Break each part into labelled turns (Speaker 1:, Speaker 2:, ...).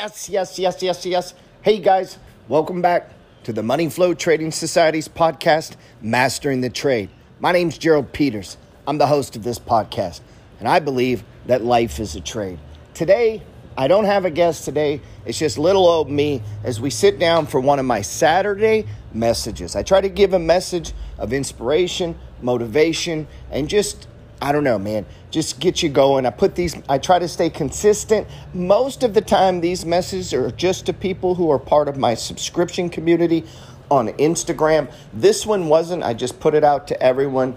Speaker 1: Yes, yes, yes, yes, yes. Hey guys, welcome back to the Money Flow Trading Society's podcast, Mastering the Trade. My name's Gerald Peters. I'm the host of this podcast, and I believe that life is a trade. Today, I don't have a guest today. It's just little old me as we sit down for one of my Saturday messages. I try to give a message of inspiration, motivation, and just I don't know, man. Just get you going. I put these, I try to stay consistent. Most of the time, these messages are just to people who are part of my subscription community on Instagram. This one wasn't. I just put it out to everyone.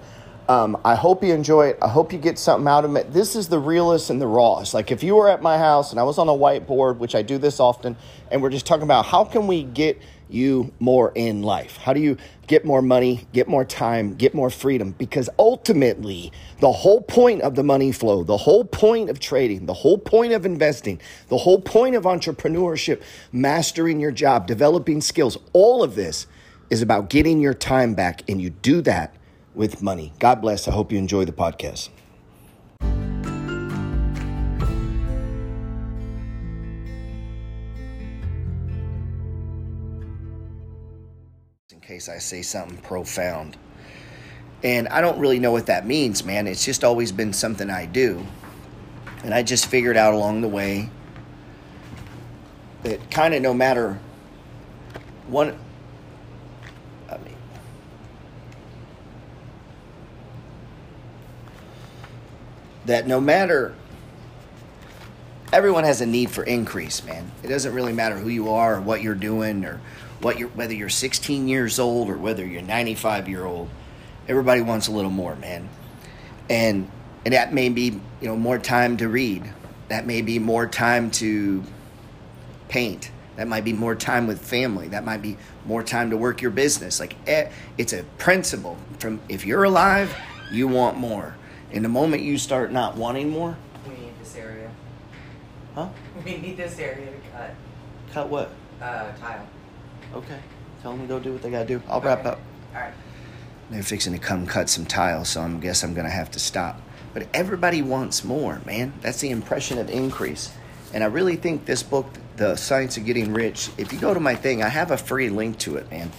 Speaker 1: Um, I hope you enjoy it. I hope you get something out of it. This is the realest and the rawest. Like if you were at my house and I was on a whiteboard, which I do this often, and we're just talking about how can we get you more in life? How do you get more money, get more time, get more freedom? Because ultimately, the whole point of the money flow, the whole point of trading, the whole point of investing, the whole point of entrepreneurship, mastering your job, developing skills, all of this is about getting your time back. And you do that with money. God bless. I hope you enjoy the podcast. Case I say something profound. And I don't really know what that means, man. It's just always been something I do. And I just figured out along the way that kind of no matter one that no matter everyone has a need for increase, man. It doesn't really matter who you are or what you're doing or what you're whether you're 16 years old or whether you're 95 year old. Everybody wants a little more, man. And and that may be, you know, more time to read. That may be more time to paint. That might be more time with family. That might be more time to work your business. Like eh, it's a principle from if you're alive, you want more. And the moment you start not wanting more,
Speaker 2: We need this area.
Speaker 1: huh?
Speaker 2: We need this area to cut.
Speaker 1: Cut what?
Speaker 2: Uh, tile.
Speaker 1: Okay. Tell them to go do what they gotta do. I'll wrap up.
Speaker 2: All right.
Speaker 1: They're fixing to come cut some tile, so I am guess I'm gonna have to stop. But everybody wants more, man. That's the impression of increase. And I really think this book, The Science of Getting Rich, if you go to my thing, I have a free link to it, man.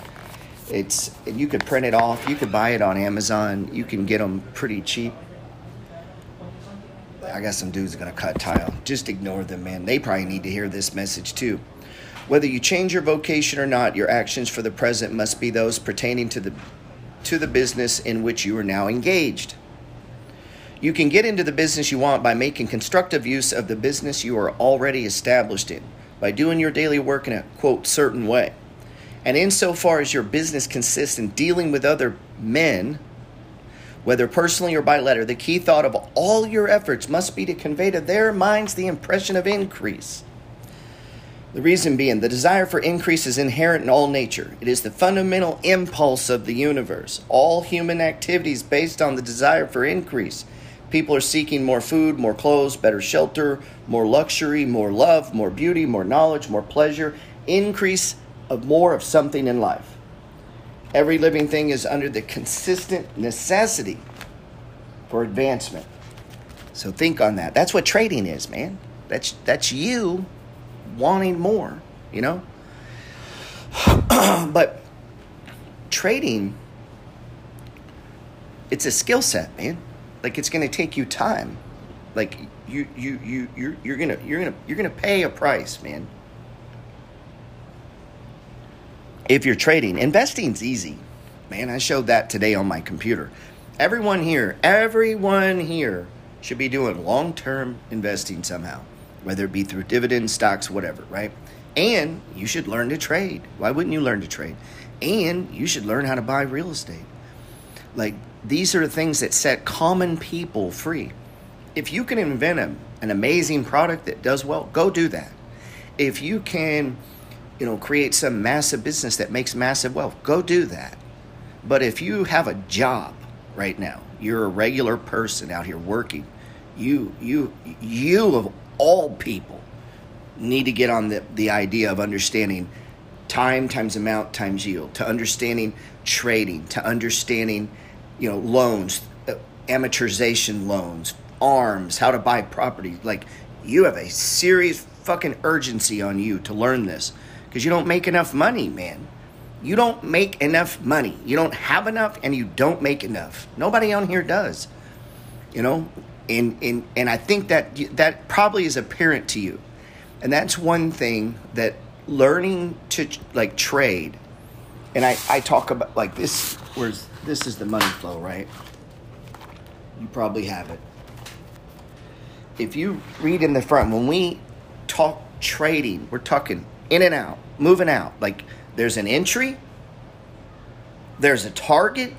Speaker 1: It's and you could print it off. You could buy it on Amazon. You can get them pretty cheap. I got some dudes gonna cut tile. Just ignore them, man. They probably need to hear this message too. Whether you change your vocation or not, your actions for the present must be those pertaining to the to the business in which you are now engaged. You can get into the business you want by making constructive use of the business you are already established in, by doing your daily work in a quote certain way. And insofar as your business consists in dealing with other men, whether personally or by letter, the key thought of all your efforts must be to convey to their minds the impression of increase. The reason being, the desire for increase is inherent in all nature. It is the fundamental impulse of the universe. All human activities based on the desire for increase. People are seeking more food, more clothes, better shelter, more luxury, more love, more beauty, more knowledge, more pleasure, increase of more of something in life. Every living thing is under the consistent necessity for advancement. So think on that. That's what trading is, man. That's that's you wanting more, you know? but trading it's a skill set, man. Like it's going to take you time. Like you you you you're, you're going to you're to you're to pay a price, man. If you're trading, investing's easy. Man, I showed that today on my computer. Everyone here, everyone here should be doing long-term investing somehow whether it be through dividends, stocks, whatever, right? And you should learn to trade. Why wouldn't you learn to trade? And you should learn how to buy real estate. Like, these are the things that set common people free. If you can invent a, an amazing product that does well, go do that. If you can, you know, create some massive business that makes massive wealth, go do that. But if you have a job right now, you're a regular person out here working, you you you all people need to get on the, the idea of understanding time times amount times yield, to understanding trading, to understanding, you know, loans, uh, amortization loans, arms, how to buy property. Like you have a serious fucking urgency on you to learn this because you don't make enough money, man. You don't make enough money. You don't have enough and you don't make enough. Nobody on here does. You know, and and and I think that that probably is apparent to you. And that's one thing that learning to like trade and I, I talk about like this where's this is the money flow right? You probably have it. If you read in the front when we talk trading we're talking in and out moving out. Like there's an entry there's a target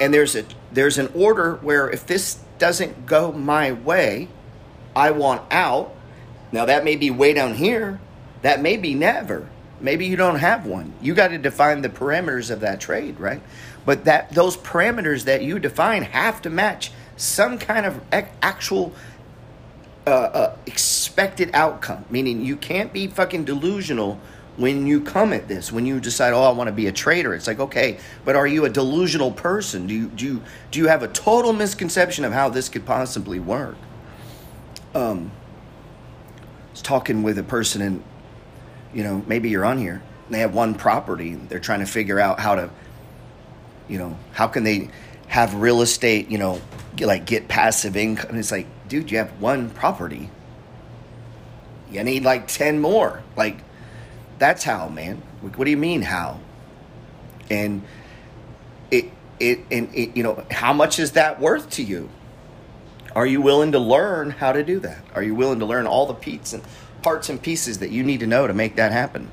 Speaker 1: and there's a there's an order where if this doesn't go my way i want out now that may be way down here that may be never. Maybe you don't have one. You got to define the parameters of that trade, right? But that those parameters that you define have to match some kind of actual uh, uh, expected outcome. Meaning you can't be fucking delusional when you come at this. When you decide, oh, I want to be a trader. It's like, okay, but are you a delusional person? Do you do you, do you have a total misconception of how this could possibly work? Um, I was talking with a person and you know, maybe you're on here. They have one property. They're trying to figure out how to, you know, how can they have real estate, you know, get, like get passive income. And it's like, dude, you have one property. You need like 10 more. Like, that's how, man. What do you mean, how? And it, it, and it, you know, how much is that worth to you? Are you willing to learn how to do that? Are you willing to learn all the peats and parts and pieces that you need to know to make that happen?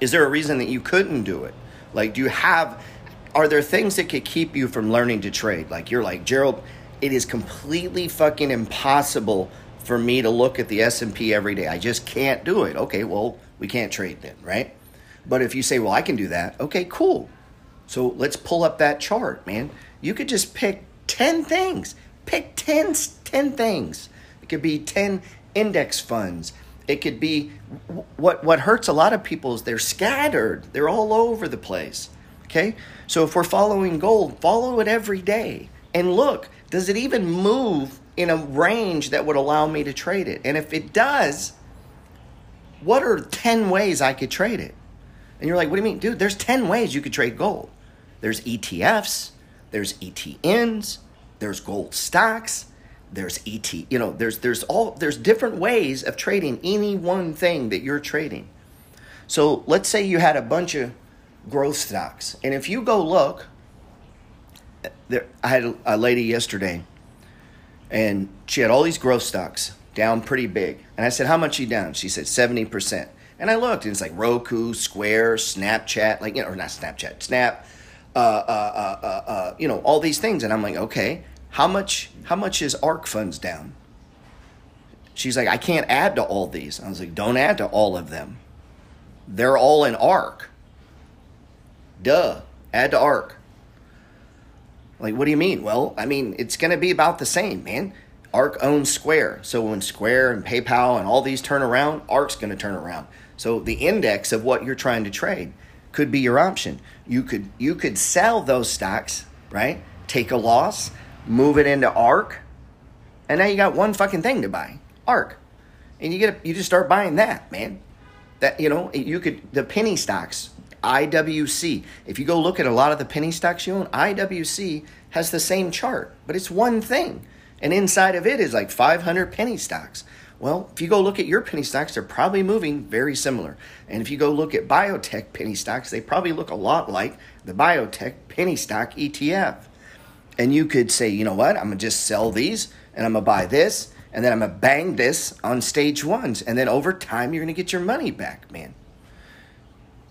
Speaker 1: Is there a reason that you couldn't do it? Like, do you have, are there things that could keep you from learning to trade? Like, you're like, Gerald, it is completely fucking impossible for me to look at the S&P every day. I just can't do it. Okay, well, we can't trade then, right? But if you say, well, I can do that, okay, cool. So let's pull up that chart, man. You could just pick 10 things. Pick 10, 10 things. It could be 10 index funds. It could be what what hurts a lot of people is they're scattered. They're all over the place. Okay? So if we're following gold, follow it every day and look, does it even move in a range that would allow me to trade it? And if it does, what are 10 ways I could trade it? And you're like, what do you mean? Dude, there's 10 ways you could trade gold. There's ETFs, there's ETNs, there's gold stocks, there's ET, you know, there's there's all there's different ways of trading any one thing that you're trading. So let's say you had a bunch of growth stocks, and if you go look, there I had a lady yesterday, and she had all these growth stocks down pretty big, and I said, "How much you down?" She said, 70 percent." And I looked, and it's like Roku, Square, Snapchat, like you know, or not Snapchat, Snap, uh, uh, uh, uh, uh you know, all these things, and I'm like, okay how much how much is ARK funds down? She's like, I can't add to all these. I was like, don't add to all of them. They're all in ARK. Duh. Add to ARK. Like, what do you mean? Well, I mean, it's going to be about the same, man. ARK owns Square. So when Square and PayPal and all these turn around, ARK's going to turn around. So the index of what you're trying to trade could be your option. You could you could sell those stocks, right? Take a loss move it into ARK, and now you got one fucking thing to buy, ARK, and you get a, you just start buying that, man. That you know you could the penny stocks, IWC. If you go look at a lot of the penny stocks you own, IWC has the same chart, but it's one thing, and inside of it is like 500 penny stocks. Well, if you go look at your penny stocks, they're probably moving very similar. And if you go look at biotech penny stocks, they probably look a lot like the biotech penny stock ETF. And you could say, you know what, I'm gonna just sell these and I'm gonna buy this and then I'm gonna bang this on stage ones. And then over time, you're gonna get your money back, man.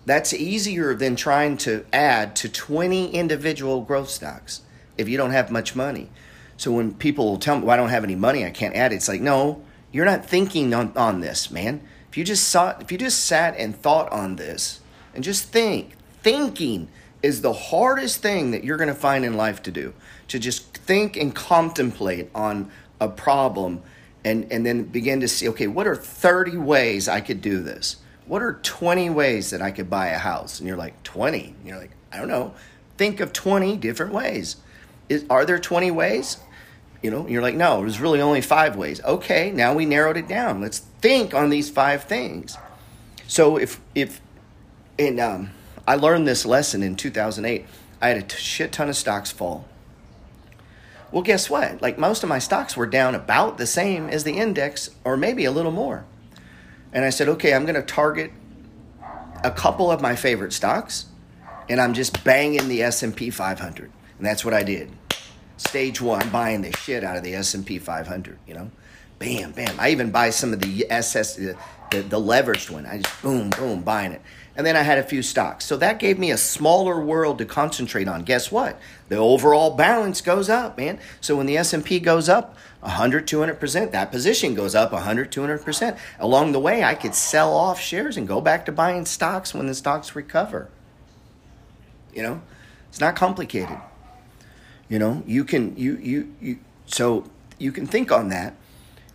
Speaker 1: That's easier than trying to add to 20 individual growth stocks if you don't have much money. So when people tell me, well, I don't have any money, I can't add it, it's like, no, you're not thinking on, on this, man. If you just saw, if you just sat and thought on this and just think, thinking is the hardest thing that you're going to find in life to do. To just think and contemplate on a problem and, and then begin to see, okay, what are 30 ways I could do this? What are 20 ways that I could buy a house? And you're like, 20? you're like, I don't know. Think of 20 different ways. Is, are there 20 ways? You know, you're like, no, there's really only five ways. Okay, now we narrowed it down. Let's think on these five things. So if if and um, I learned this lesson in 2008. I had a t- shit ton of stocks fall. Well, guess what? Like most of my stocks were down about the same as the index, or maybe a little more. And I said, okay, I'm going to target a couple of my favorite stocks, and I'm just banging the S&P 500, and that's what I did. Stage one, buying the shit out of the S&P 500. You know, bam, bam. I even buy some of the SS, the, the, the leveraged one. I just boom, boom, buying it and then I had a few stocks. So that gave me a smaller world to concentrate on. Guess what? The overall balance goes up, man. So when the S&P goes up 100, 200%, that position goes up 100, 200%. Along the way, I could sell off shares and go back to buying stocks when the stocks recover. You know? It's not complicated. You know, you can you you you so you can think on that.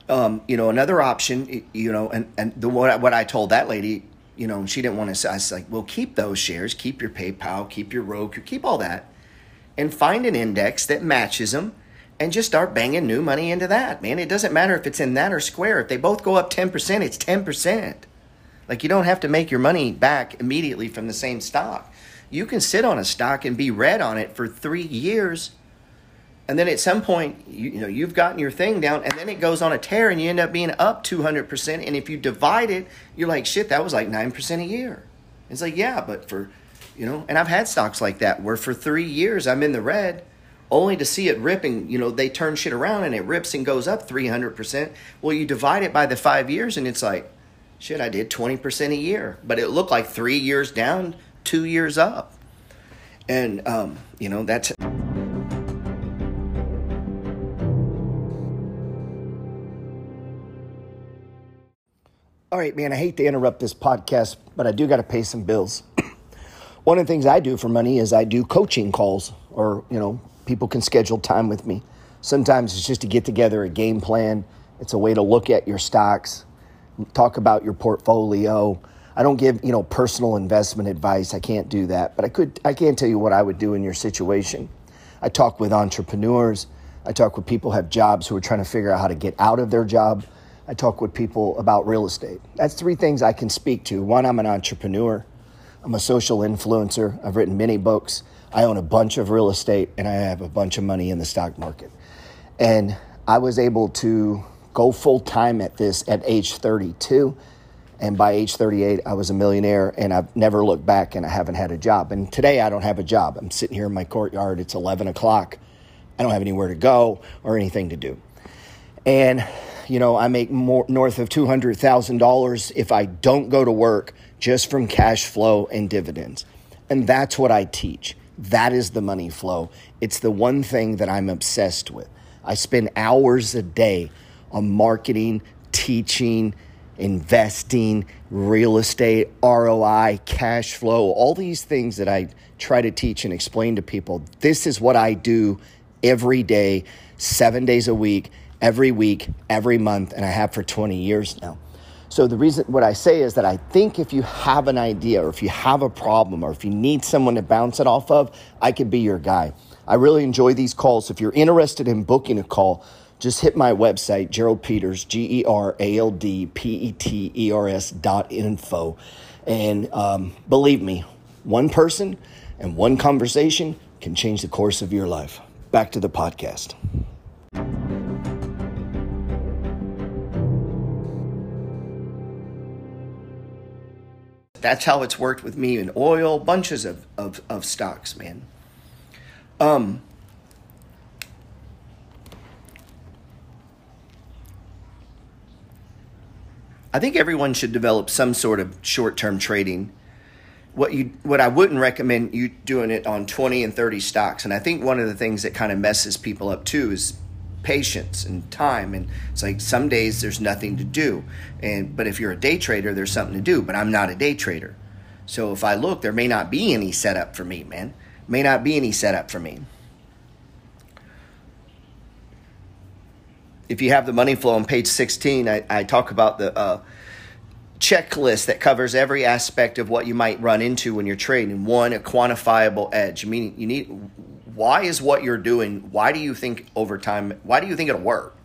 Speaker 1: Um, you know, another option, you know, and, and the what, what I told that lady you know, she didn't want to. I was like, well, keep those shares, keep your PayPal, keep your Roku, keep all that, and find an index that matches them, and just start banging new money into that. Man, it doesn't matter if it's in that or Square. If they both go up ten percent, it's ten percent. Like you don't have to make your money back immediately from the same stock. You can sit on a stock and be red on it for three years and then at some point you, you, know you've gotten your thing down and then it goes on a tear and you end up being up 200% and if you divide it you're like shit that was like 9% a year. It's like yeah but for you know and i've had stocks like that where for three years i'm in the red only to see it ripping you know they turn shit around and it rips and goes up 300% well you divide it by the five years and it's like shit i did 20% a year. But it looked like three years down two years up. And um, you know that's All right, man, I hate to interrupt this podcast, but I do got to pay some bills. One of the things I do for money is I do coaching calls, or, you know, people can schedule time with me. Sometimes it's just to get together a game plan, it's a way to look at your stocks, talk about your portfolio. I don't give, you know, personal investment advice. I can't do that, but I could I can tell you what I would do in your situation. I talk with entrepreneurs. I talk with people who have jobs who are trying to figure out how to get out of their job I talk with people about real estate. That's three things I can speak to. One, I'm an entrepreneur, I'm a social influencer, I've written many books, I own a bunch of real estate, and I have a bunch of money in the stock market. And I was able to go full time at this at age 32. And by age 38, I was a millionaire and I've never looked back and I haven't had a job. And today I don't have a job. I'm sitting here in my courtyard. It's 11 o'clock. I don't have anywhere to go or anything to do. And you know, I make more north of $200,000 if I don't go to work just from cash flow and dividends. And that's what I teach. That is the money flow. It's the one thing that I'm obsessed with. I spend hours a day on marketing, teaching, investing, real estate, ROI, cash flow, all these things that I try to teach and explain to people. This is what I do every day, seven days a week every week, every month, and I have for 20 years now. So the reason what I say is that I think if you have an idea or if you have a problem or if you need someone to bounce it off of, I could be your guy. I really enjoy these calls. If you're interested in booking a call, just hit my website, Gerald Peters, G E R A L D P E T E R S dot info. And um, believe me, one person and one conversation can change the course of your life. Back to the podcast. That's how it's worked with me in oil, bunches of, of, of stocks, man. Um, I think everyone should develop some sort of short-term trading. What you what I wouldn't recommend you doing it on 20 and 30 stocks. And I think one of the things that kind of messes people up too is patience and time and it's like some days there's nothing to do. And but if you're a day trader there's something to do but i'm not a day trader. So if i look there may not be any setup for me man. May not be any setup for me. If you have the money flow on page 16 i, I talk about the uh, checklist that covers every aspect of what you might run into when you're trading. One a quantifiable edge meaning you need why is what you're doing? Why do you think over time? Why do you think it'll work?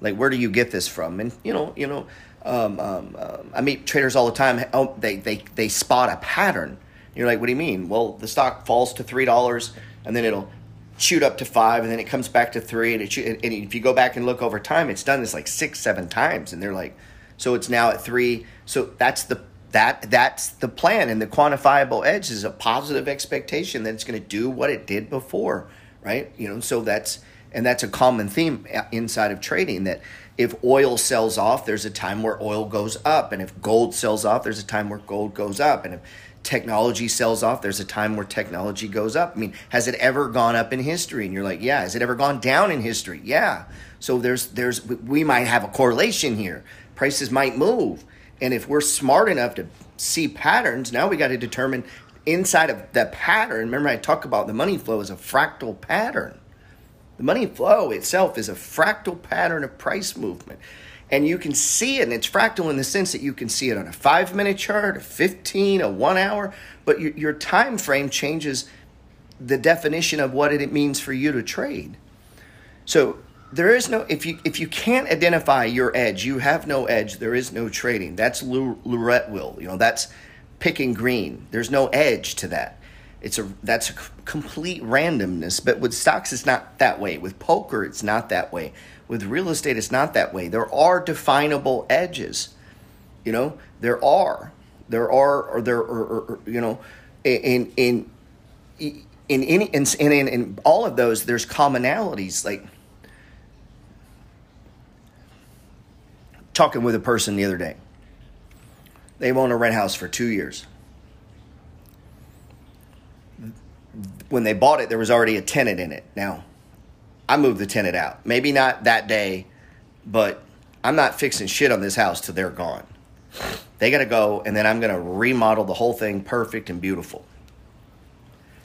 Speaker 1: Like, where do you get this from? And you know, you know, um, um, um, I meet traders all the time. Oh, they they they spot a pattern. You're like, what do you mean? Well, the stock falls to three dollars, and then it'll shoot up to five, and then it comes back to three, and it and if you go back and look over time, it's done this like six, seven times, and they're like, so it's now at three. So that's the that that's the plan, and the quantifiable edge is a positive expectation that it's going to do what it did before, right? You know, so that's and that's a common theme uh, inside of trading that if oil sells off, there's a time where oil goes up. And if gold sells off, there's a time where gold goes up. And if technology sells off, there's a time where technology goes up. I mean, has it ever gone up in history? And you're like, yeah. Has it ever gone down in history? Yeah. So there's there's we might have a correlation here. Prices might move. And if we're smart enough to see patterns, now we got to determine inside of the pattern. Remember, I talk about the money flow as a fractal pattern. The money flow itself is a fractal pattern of price movement. And you can see it, and it's fractal in the sense that you can see it on a five minute chart, a 15, a one hour, but your, your time frame changes the definition of what it means for you to trade. So there is no if you if you can't identify your edge, you have no edge. There is no trading. That's roulette will. You know that's picking green. There's no edge to that it's a that's a complete randomness but with stocks it's not that way with poker it's not that way with real estate it's not that way there are definable edges you know there are there are or there are or, or, you know in in in any in, in, in all of those there's commonalities like talking with a person the other day they've owned a rent house for two years when they bought it, there was already a tenant in it. Now, I moved the tenant out. Maybe not that day, but I'm not fixing shit on this house till they're gone. They got to go, and then I'm going to remodel the whole thing perfect and beautiful.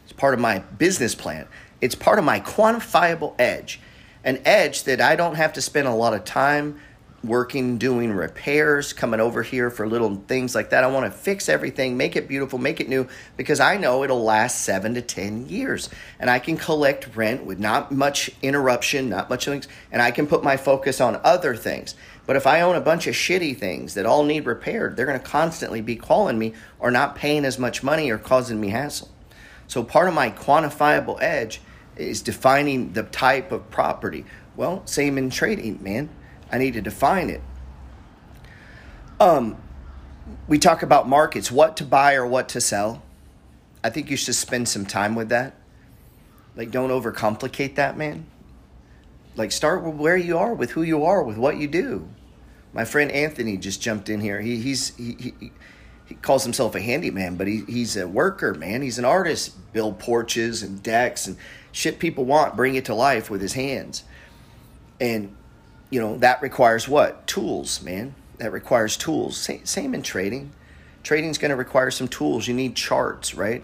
Speaker 1: It's part of my business plan. It's part of my quantifiable edge. An edge that I don't have to spend a lot of time working, doing repairs, coming over here for little things like that. I want to fix everything, make it beautiful, make it new, because I know it'll last seven to 10 years. And I can collect rent with not much interruption, not much things, and I can put my focus on other things. But if I own a bunch of shitty things that all need repaired, they're going to constantly be calling me or not paying as much money or causing me hassle. So part of my quantifiable edge is defining the type of property. Well, same in trading, man I need to define it. Um, we talk about markets, what to buy or what to sell. I think you should spend some time with that. Like, don't overcomplicate that, man. Like, start with where you are, with who you are, with what you do. My friend Anthony just jumped in here. He, he's he, he, he calls himself a handyman, but he, he's a worker, man. He's an artist. Build porches and decks and shit people want, bring it to life with his hands. And you know, that requires what? Tools, man. That requires tools. Same, same in trading. Trading's going to require some tools. You need charts, right?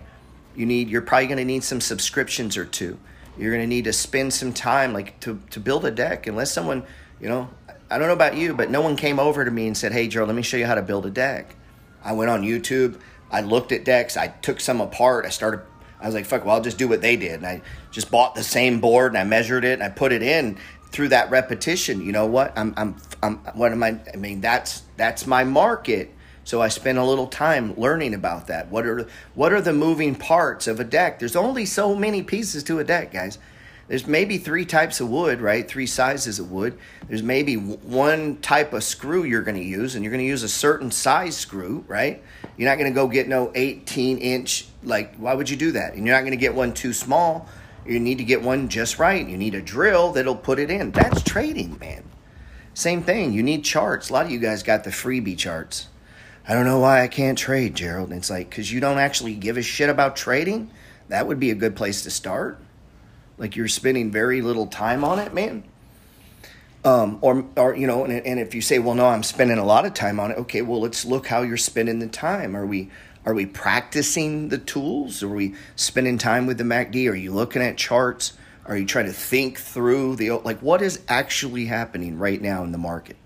Speaker 1: You need. You're probably going to need some subscriptions or two. You're going to need to spend some time, like to to build a deck. Unless someone, you know, I don't know about you, but no one came over to me and said, "Hey, Joe, let me show you how to build a deck." I went on YouTube. I looked at decks. I took some apart. I started I was like, fuck, well, I'll just do what they did. And I just bought the same board and I measured it and I put it in through that repetition. You know what? I'm, I'm, I'm, what am I? I mean, that's, that's my market. So I spent a little time learning about that. What are, what are the moving parts of a deck? There's only so many pieces to a deck, guys. There's maybe three types of wood, right? Three sizes of wood. There's maybe one type of screw you're going to use, and you're going to use a certain size screw, right? You're not going to go get no 18 inch, like, why would you do that? And you're not going to get one too small you need to get one just right. You need a drill that'll put it in. That's trading, man. Same thing. You need charts. A lot of you guys got the freebie charts. I don't know why I can't trade, Gerald. And it's like, because you don't actually give a shit about trading? That would be a good place to start. Like you're spending very little time on it, man. Um, or, or you know, and, and if you say, well, no, I'm spending a lot of time on it. Okay, well, let's look how you're spending the time. Are we are we practicing the tools? Are we spending time with the MACD? Are you looking at charts? Are you trying to think through the like what is actually happening right now in the market?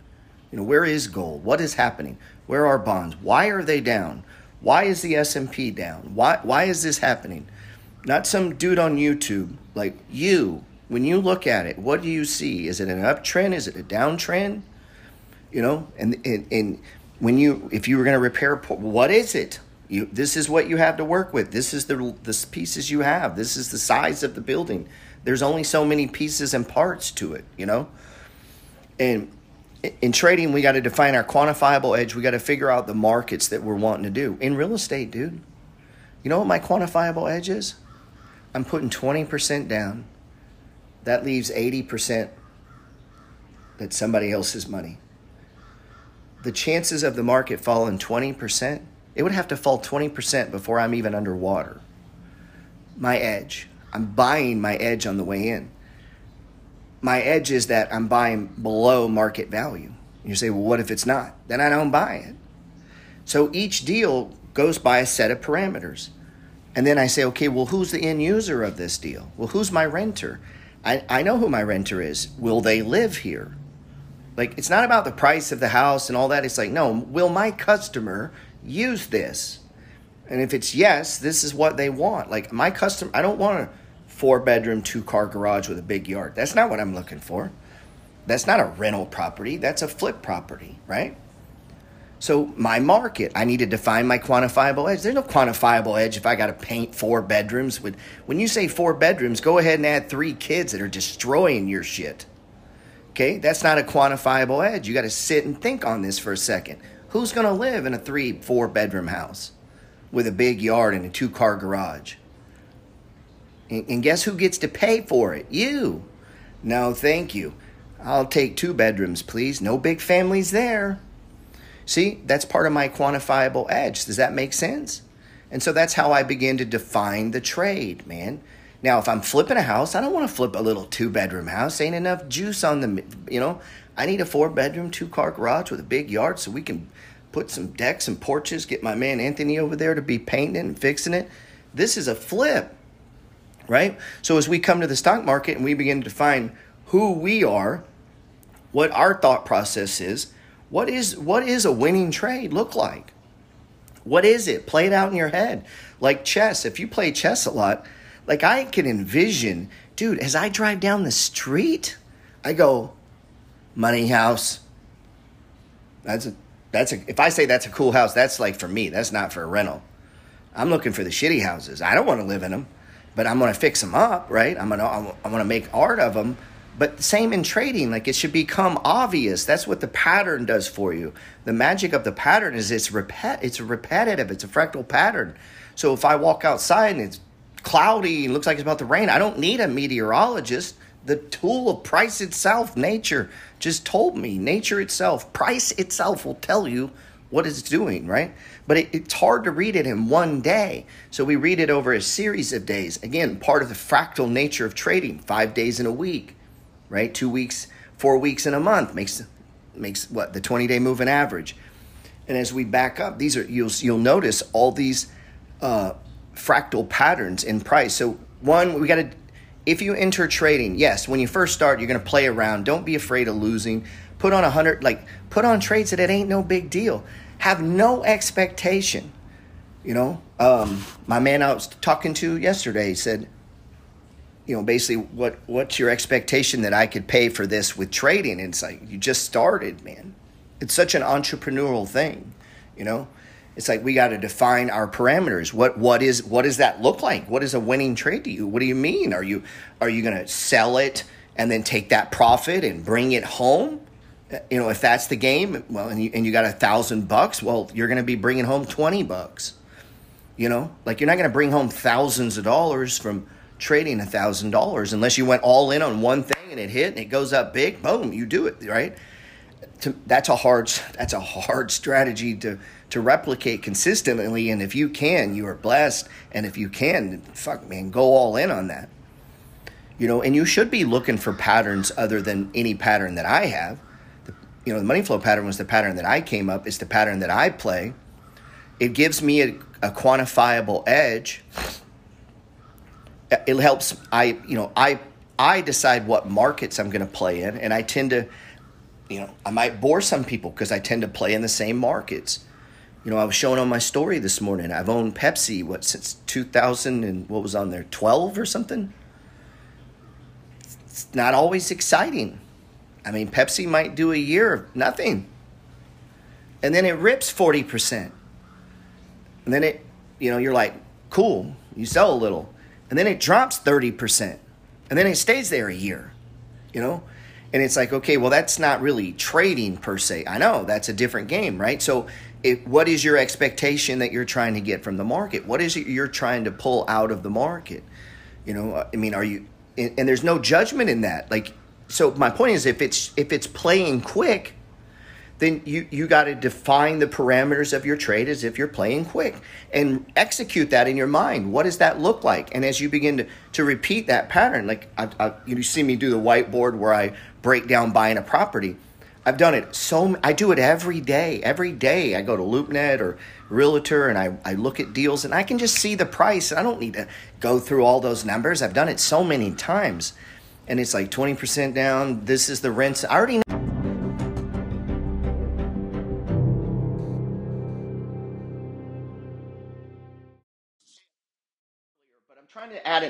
Speaker 1: You know, where is gold? What is happening? Where are bonds? Why are they down? Why is the S&P down? Why why is this happening? not some dude on YouTube. Like you, when you look at it, what do you see? Is it an uptrend? Is it a downtrend? You know, and and, and when you if you were going to repair, what is it? You, this is what you have to work with. This is the the pieces you have. This is the size of the building. There's only so many pieces and parts to it, you know. And in trading, we got to define our quantifiable edge. We got to figure out the markets that we're wanting to do. In real estate, dude, you know what my quantifiable edge is? I'm putting 20% down. That leaves 80% that's somebody else's money. The chances of the market falling 20%, it would have to fall 20% before I'm even underwater. My edge. I'm buying my edge on the way in. My edge is that I'm buying below market value. You say, well, what if it's not? Then I don't buy it. So each deal goes by a set of parameters. And then I say, okay, well, who's the end user of this deal? Well, who's my renter? I, I know who my renter is. Will they live here? Like, it's not about the price of the house and all that. It's like, no, will my customer use this? And if it's yes, this is what they want. Like, my customer, I don't want a four bedroom, two car garage with a big yard. That's not what I'm looking for. That's not a rental property, that's a flip property, right? So, my market, I need to define my quantifiable edge. There's no quantifiable edge if I got to paint four bedrooms. With when you say four bedrooms, go ahead and add three kids that are destroying your shit. Okay, that's not a quantifiable edge. You got to sit and think on this for a second. Who's going to live in a three, four bedroom house with a big yard and a two car garage? And, and guess who gets to pay for it? You. No, thank you. I'll take two bedrooms, please. No big families there. See, that's part of my quantifiable edge. Does that make sense? And so that's how I begin to define the trade, man. Now, if I'm flipping a house, I don't want to flip a little two bedroom house. Ain't enough juice on the, you know, I need a four bedroom, two car garage with a big yard so we can put some decks and porches, get my man Anthony over there to be painting and fixing it. This is a flip, right? So as we come to the stock market and we begin to define who we are, what our thought process is, what is what is a winning trade look like? What is it? Play it out in your head. Like chess. If you play chess a lot, like I can envision, dude, as I drive down the street, I go, money house. That's a that's a if I say that's a cool house, that's like for me. That's not for a rental. I'm looking for the shitty houses. I don't want to live in them, but I'm going to fix them up, right? I'm going to I'm going to make art of them. But same in trading, like it should become obvious. That's what the pattern does for you. The magic of the pattern is it's repet it's repetitive. It's a fractal pattern. So if I walk outside and it's cloudy and looks like it's about to rain. I don't need a meteorologist. The tool of price itself, nature, just told me. Nature itself, price itself will tell you what it's doing, right? But it, it's hard to read it in one day. So we read it over a series of days. Again, part of the fractal nature of trading, five days in a week, right? Two weeks, four weeks in a month makes makes what the 20 day moving average. And as we back up, these are you'll you'll notice all these uh, fractal patterns in price. So one, we got to if you enter trading, yes, when you first start, you're going to play around. Don't be afraid of losing. Put on a hundred, like put on trades that it ain't no big deal. Have no expectation. You know, um, my man I was talking to yesterday said, you know, basically, what what's your expectation that I could pay for this with trading? And it's like you just started, man. It's such an entrepreneurial thing, you know. It's like we got to define our parameters. What what is what does that look like? What is a winning trade to you? What do you mean? Are you are you going to sell it and then take that profit and bring it home? You know, if that's the game, well, and you, and you got a thousand bucks, well, you're going to be bringing home twenty bucks. You know, like you're not going to bring home thousands of dollars from trading a thousand dollars unless you went all in on one thing and it hit and it goes up big. Boom, you do it right. To, that's a hard that's a hard strategy to to replicate consistently. And if you can, you are blessed. And if you can, fuck man, go all in on that. You know, and you should be looking for patterns other than any pattern that I have. You know, the money flow pattern was the pattern that I came up. It's the pattern that I play. It gives me a, a quantifiable edge. It helps. I, you know, I I decide what markets I'm going to play in, and I tend to, you know, I might bore some people because I tend to play in the same markets you know, I was showing on my story this morning. I've owned Pepsi what since 2000 and what was on there 12 or something. It's not always exciting. I mean, Pepsi might do a year of nothing. And then it rips 40%. And then it, you know, you're like, cool, you sell a little. And then it drops 30%. And then it stays there a year, you know? And it's like, okay, well, that's not really trading per se. I know that's a different game, right? So it, what is your expectation that you're trying to get from the market? What is it you're trying to pull out of the market? You know, uh, I mean, are you? And, and there's no judgment in that. Like, so my point is, if it's if it's playing quick, then you you got to define the parameters of your trade as if you're playing quick and execute that in your mind. What does that look like? And as you begin to, to repeat that pattern, like I, I, you see me do the whiteboard where I break down buying a property I've done it so I do it every day. Every day I go to LoopNet or Realtor and I, I look at deals and I can just see the price. I don't need to go through all those numbers. I've done it so many times. And it's like 20% down. This is the rent. I already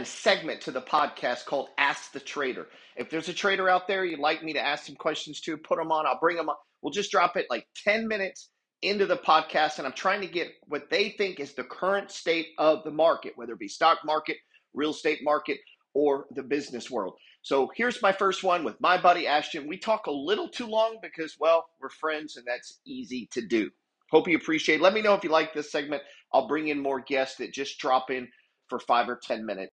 Speaker 1: a segment to the podcast called Ask the Trader. If there's a trader out there you'd like me to ask some questions to, put them on. I'll bring them up. We'll just drop it like 10 minutes into the podcast. And I'm trying to get what they think is the current state of the market, whether it be stock market, real estate market, or the business world. So here's my first one with my buddy Ashton. We talk a little too long because, well, we're friends and that's easy to do. Hope you appreciate it. Let me know if you like this segment. I'll bring in more guests that just drop in for five or 10 minutes.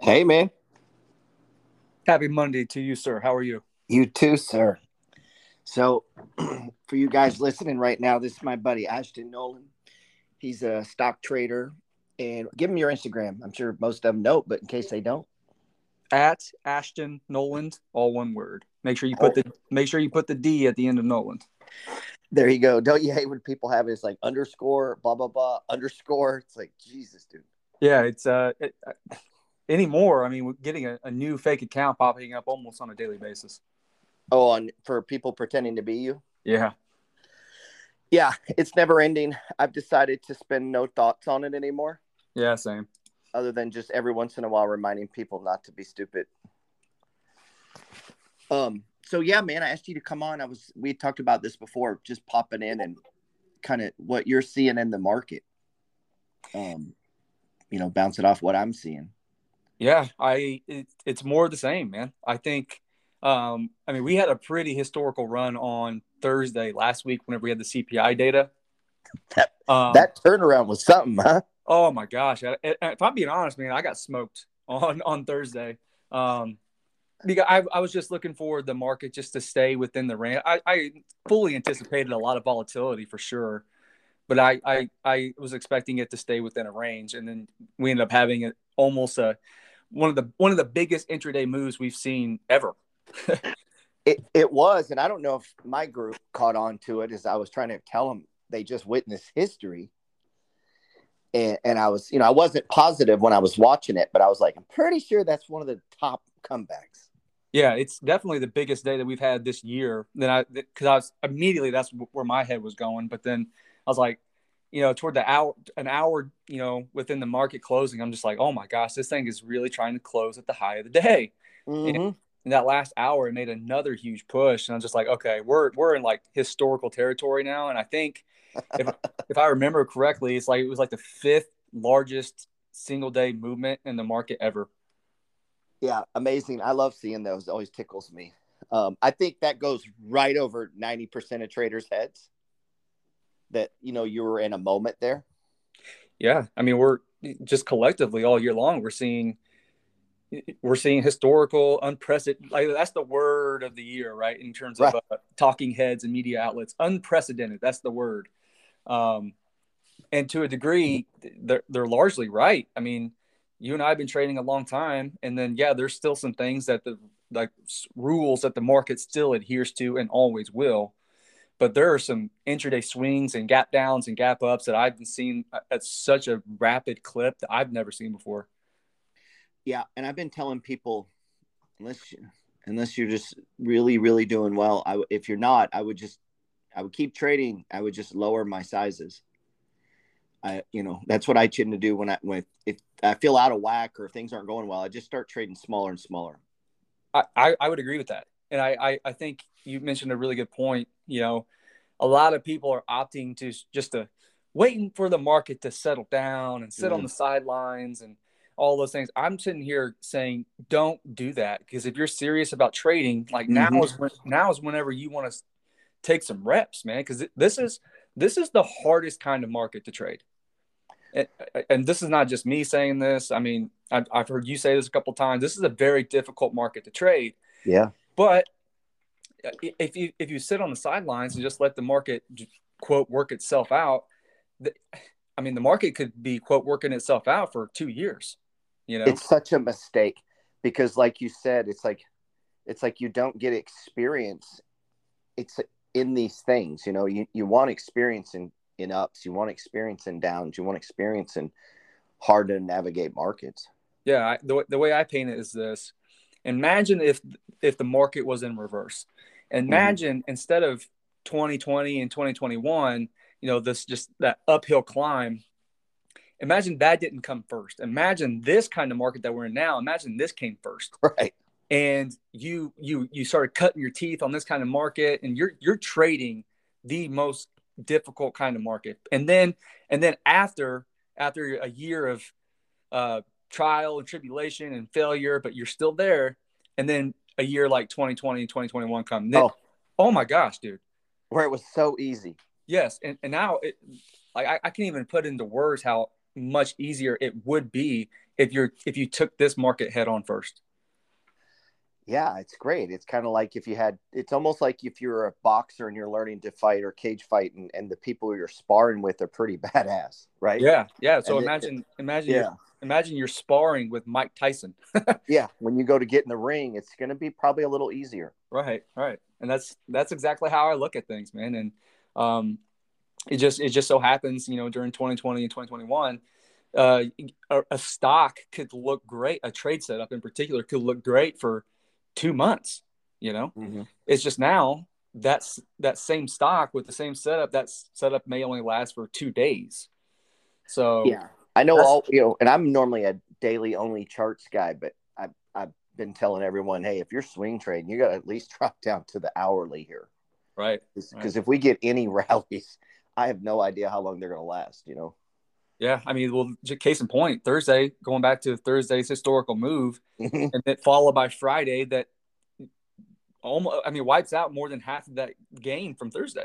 Speaker 1: Hey, man.
Speaker 3: Happy Monday to you, sir. How are you?
Speaker 1: You too, sir. So, for you guys listening right now, this is my buddy Ashton Nolan. He's a stock trader. And give him your Instagram. I'm sure most of them know, but in case they don't,
Speaker 3: at Ashton Noland, all one word. Make sure you put oh. the make sure you put the D at the end of Noland.
Speaker 1: There you go. Don't you hate when people have it? It's like underscore, blah blah blah, underscore. It's like Jesus, dude.
Speaker 3: Yeah, it's uh, it, uh anymore. I mean, we're getting a, a, new fake account popping up almost on a daily basis.
Speaker 1: Oh, on for people pretending to be you.
Speaker 3: Yeah.
Speaker 1: Yeah, it's never ending. I've decided to spend no thoughts on it anymore.
Speaker 3: Yeah, same.
Speaker 1: Other than just every once in a while reminding people not to be stupid. Um, so yeah, man, I asked you to come on. I was we talked about this before, just popping in and kind of what you're seeing in the market. Um, you know, bounce it off what I'm seeing.
Speaker 3: Yeah, I it, it's more the same, man. I think um, I mean, we had a pretty historical run on Thursday last week whenever we had the CPI data.
Speaker 1: That, um, that turnaround was something, huh?
Speaker 3: Oh my gosh! if I'm being honest, man, I got smoked on on Thursday. Um, because I, I was just looking for the market just to stay within the range. I, I fully anticipated a lot of volatility for sure, but I, I I was expecting it to stay within a range, and then we ended up having it almost a one of the one of the biggest intraday moves we've seen ever.
Speaker 1: it it was, and I don't know if my group caught on to it as I was trying to tell them they just witnessed history. And, and I was, you know, I wasn't positive when I was watching it, but I was like, I'm pretty sure that's one of the top comebacks.
Speaker 3: Yeah, it's definitely the biggest day that we've had this year. Then I, because I was immediately that's where my head was going. But then I was like, you know, toward the hour, an hour, you know, within the market closing, I'm just like, oh my gosh, this thing is really trying to close at the high of the day. Mm-hmm. And in that last hour, it made another huge push, and I'm just like, okay, we're we're in like historical territory now. And I think if if I remember correctly, it's like it was like the fifth largest single day movement in the market ever.
Speaker 1: Yeah, amazing. I love seeing those. It always tickles me. Um, I think that goes right over 90% of traders' heads that, you know, you were in a moment there.
Speaker 3: Yeah. I mean, we're just collectively all year long, we're seeing, we're seeing historical unprecedented, like that's the word of the year, right? In terms of uh, talking heads and media outlets, unprecedented. That's the word. Um, and to a degree, they're, they're largely right. I mean, you and I have been trading a long time, and then yeah, there's still some things that the like rules that the market still adheres to and always will. But there are some intraday swings and gap downs and gap ups that I've seen at such a rapid clip that I've never seen before.
Speaker 1: Yeah, and I've been telling people, unless unless you're just really really doing well. I if you're not, I would just I would keep trading. I would just lower my sizes. I you know that's what I tend to do when I when if I feel out of whack or things aren't going well, I just start trading smaller and smaller.
Speaker 3: I, I, I would agree with that, and I, I I think you mentioned a really good point. You know, a lot of people are opting to just to waiting for the market to settle down and sit mm. on the sidelines and all those things. I'm sitting here saying, don't do that because if you're serious about trading, like mm-hmm. now is when, now is whenever you want to take some reps, man. Because this is this is the hardest kind of market to trade. And, and, this is not just me saying this. I mean, I've, I've heard you say this a couple times. This is a very difficult market to trade.
Speaker 1: Yeah.
Speaker 3: But uh, if you if you sit on the sidelines and just let the market quote work itself out, I mean, the market could be quote working itself out for two years. You know,
Speaker 1: it's such a mistake because, like you said, it's like it's like you don't get experience. It's in these things, you know. You you want experience in in ups, you want experience in downs, you want experience in hard to navigate markets.
Speaker 3: Yeah, I, the the way I paint it is this: Imagine if if the market was in reverse. Mm-hmm. Imagine mm-hmm. instead of 2020 and 2021, you know, this just that uphill climb imagine that didn't come first. Imagine this kind of market that we're in now. Imagine this came first.
Speaker 1: Right.
Speaker 3: And you you you started cutting your teeth on this kind of market and you're you're trading the most difficult kind of market. And then and then after after a year of uh, trial and tribulation and failure, but you're still there, and then a year like 2020 and 2021 come. Then, oh. oh my gosh, dude.
Speaker 1: Where it was so easy.
Speaker 3: Yes, and, and now it like I, I can't even put into words how much easier it would be if you're if you took this market head on first.
Speaker 1: Yeah, it's great. It's kind of like if you had it's almost like if you're a boxer and you're learning to fight or cage fight and, and the people you're sparring with are pretty badass, right?
Speaker 3: Yeah, yeah. So and imagine it, imagine yeah. You're, imagine you're sparring with Mike Tyson.
Speaker 1: yeah, when you go to get in the ring, it's going to be probably a little easier.
Speaker 3: Right, right. And that's that's exactly how I look at things, man. And um it just it just so happens you know during 2020 and 2021 uh, a, a, stock could look great a trade setup in particular could look great for two months you know mm-hmm. it's just now that's that same stock with the same setup that setup may only last for two days so
Speaker 1: yeah i know all you know and i'm normally a daily only charts guy but i I've been telling everyone, hey, if you're swing trading, you got to at least drop down to the hourly here.
Speaker 3: Right.
Speaker 1: Because right. if we get any rallies, I have no idea how long they're going to last. You know.
Speaker 3: Yeah, I mean, well, case in point, Thursday, going back to Thursday's historical move, mm-hmm. and then followed by Friday that almost, I mean, wipes out more than half of that gain from Thursday.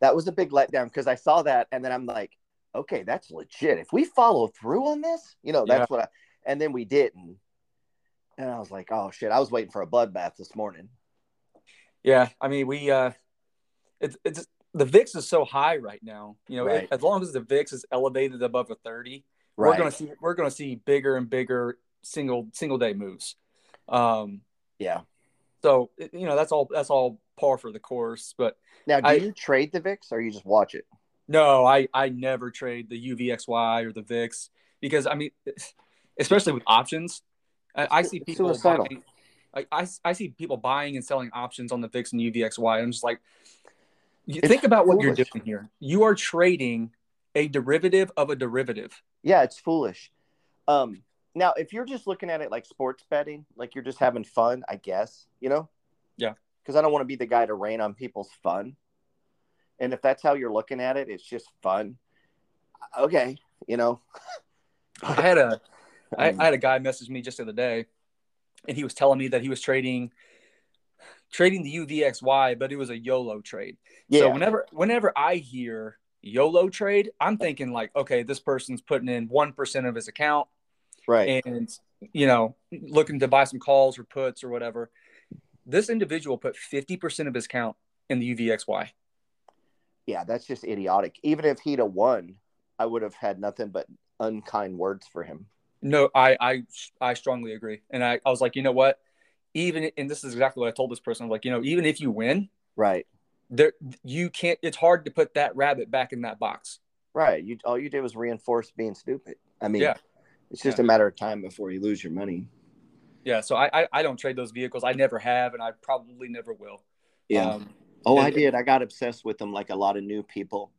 Speaker 1: That was a big letdown because I saw that, and then I'm like, okay, that's legit. If we follow through on this, you know, that's yeah. what I, and then we didn't. And I was like, oh shit, I was waiting for a bloodbath this morning.
Speaker 3: Yeah, I mean, we, uh, it's, it's, the VIX is so high right now. You know, right. as long as the VIX is elevated above a 30, right. we're going to see we're going to see bigger and bigger single single day moves. Um,
Speaker 1: yeah.
Speaker 3: So you know that's all that's all par for the course. But
Speaker 1: now, do I, you trade the VIX or you just watch it?
Speaker 3: No, I I never trade the UVXY or the VIX because I mean, especially with options, I, I see people buying. I, I, I see people buying and selling options on the VIX and UVXY. I'm just like, you think about what you're doing here. You are trading a derivative of a derivative.
Speaker 1: Yeah, it's foolish. Um, now, if you're just looking at it like sports betting, like you're just having fun, I guess, you know?
Speaker 3: Yeah.
Speaker 1: Because I don't want to be the guy to rain on people's fun. And if that's how you're looking at it, it's just fun. Okay, you know.
Speaker 3: I had a, I, I had a guy message me just the other day, and he was telling me that he was trading trading the UVXY, but it was a YOLO trade. Yeah. So whenever whenever I hear YOLO trade, I'm thinking like, okay, this person's putting in one percent of his account,
Speaker 1: right,
Speaker 3: and you know, looking to buy some calls or puts or whatever. This individual put fifty percent of his account in the UVXY.
Speaker 1: Yeah, that's just idiotic. Even if he'd have won, I would have had nothing but unkind words for him.
Speaker 3: No, I I I strongly agree, and I, I was like, you know what? Even and this is exactly what I told this person. I'm like, you know, even if you win,
Speaker 1: right,
Speaker 3: there you can't. It's hard to put that rabbit back in that box.
Speaker 1: Right. You all you did was reinforce being stupid. I mean, yeah. it's just yeah. a matter of time before you lose your money.
Speaker 3: Yeah, so I, I I don't trade those vehicles. I never have, and I probably never will.
Speaker 1: Yeah.
Speaker 3: Um,
Speaker 1: oh,
Speaker 3: it-
Speaker 1: I did. I got obsessed with them like a lot of new people.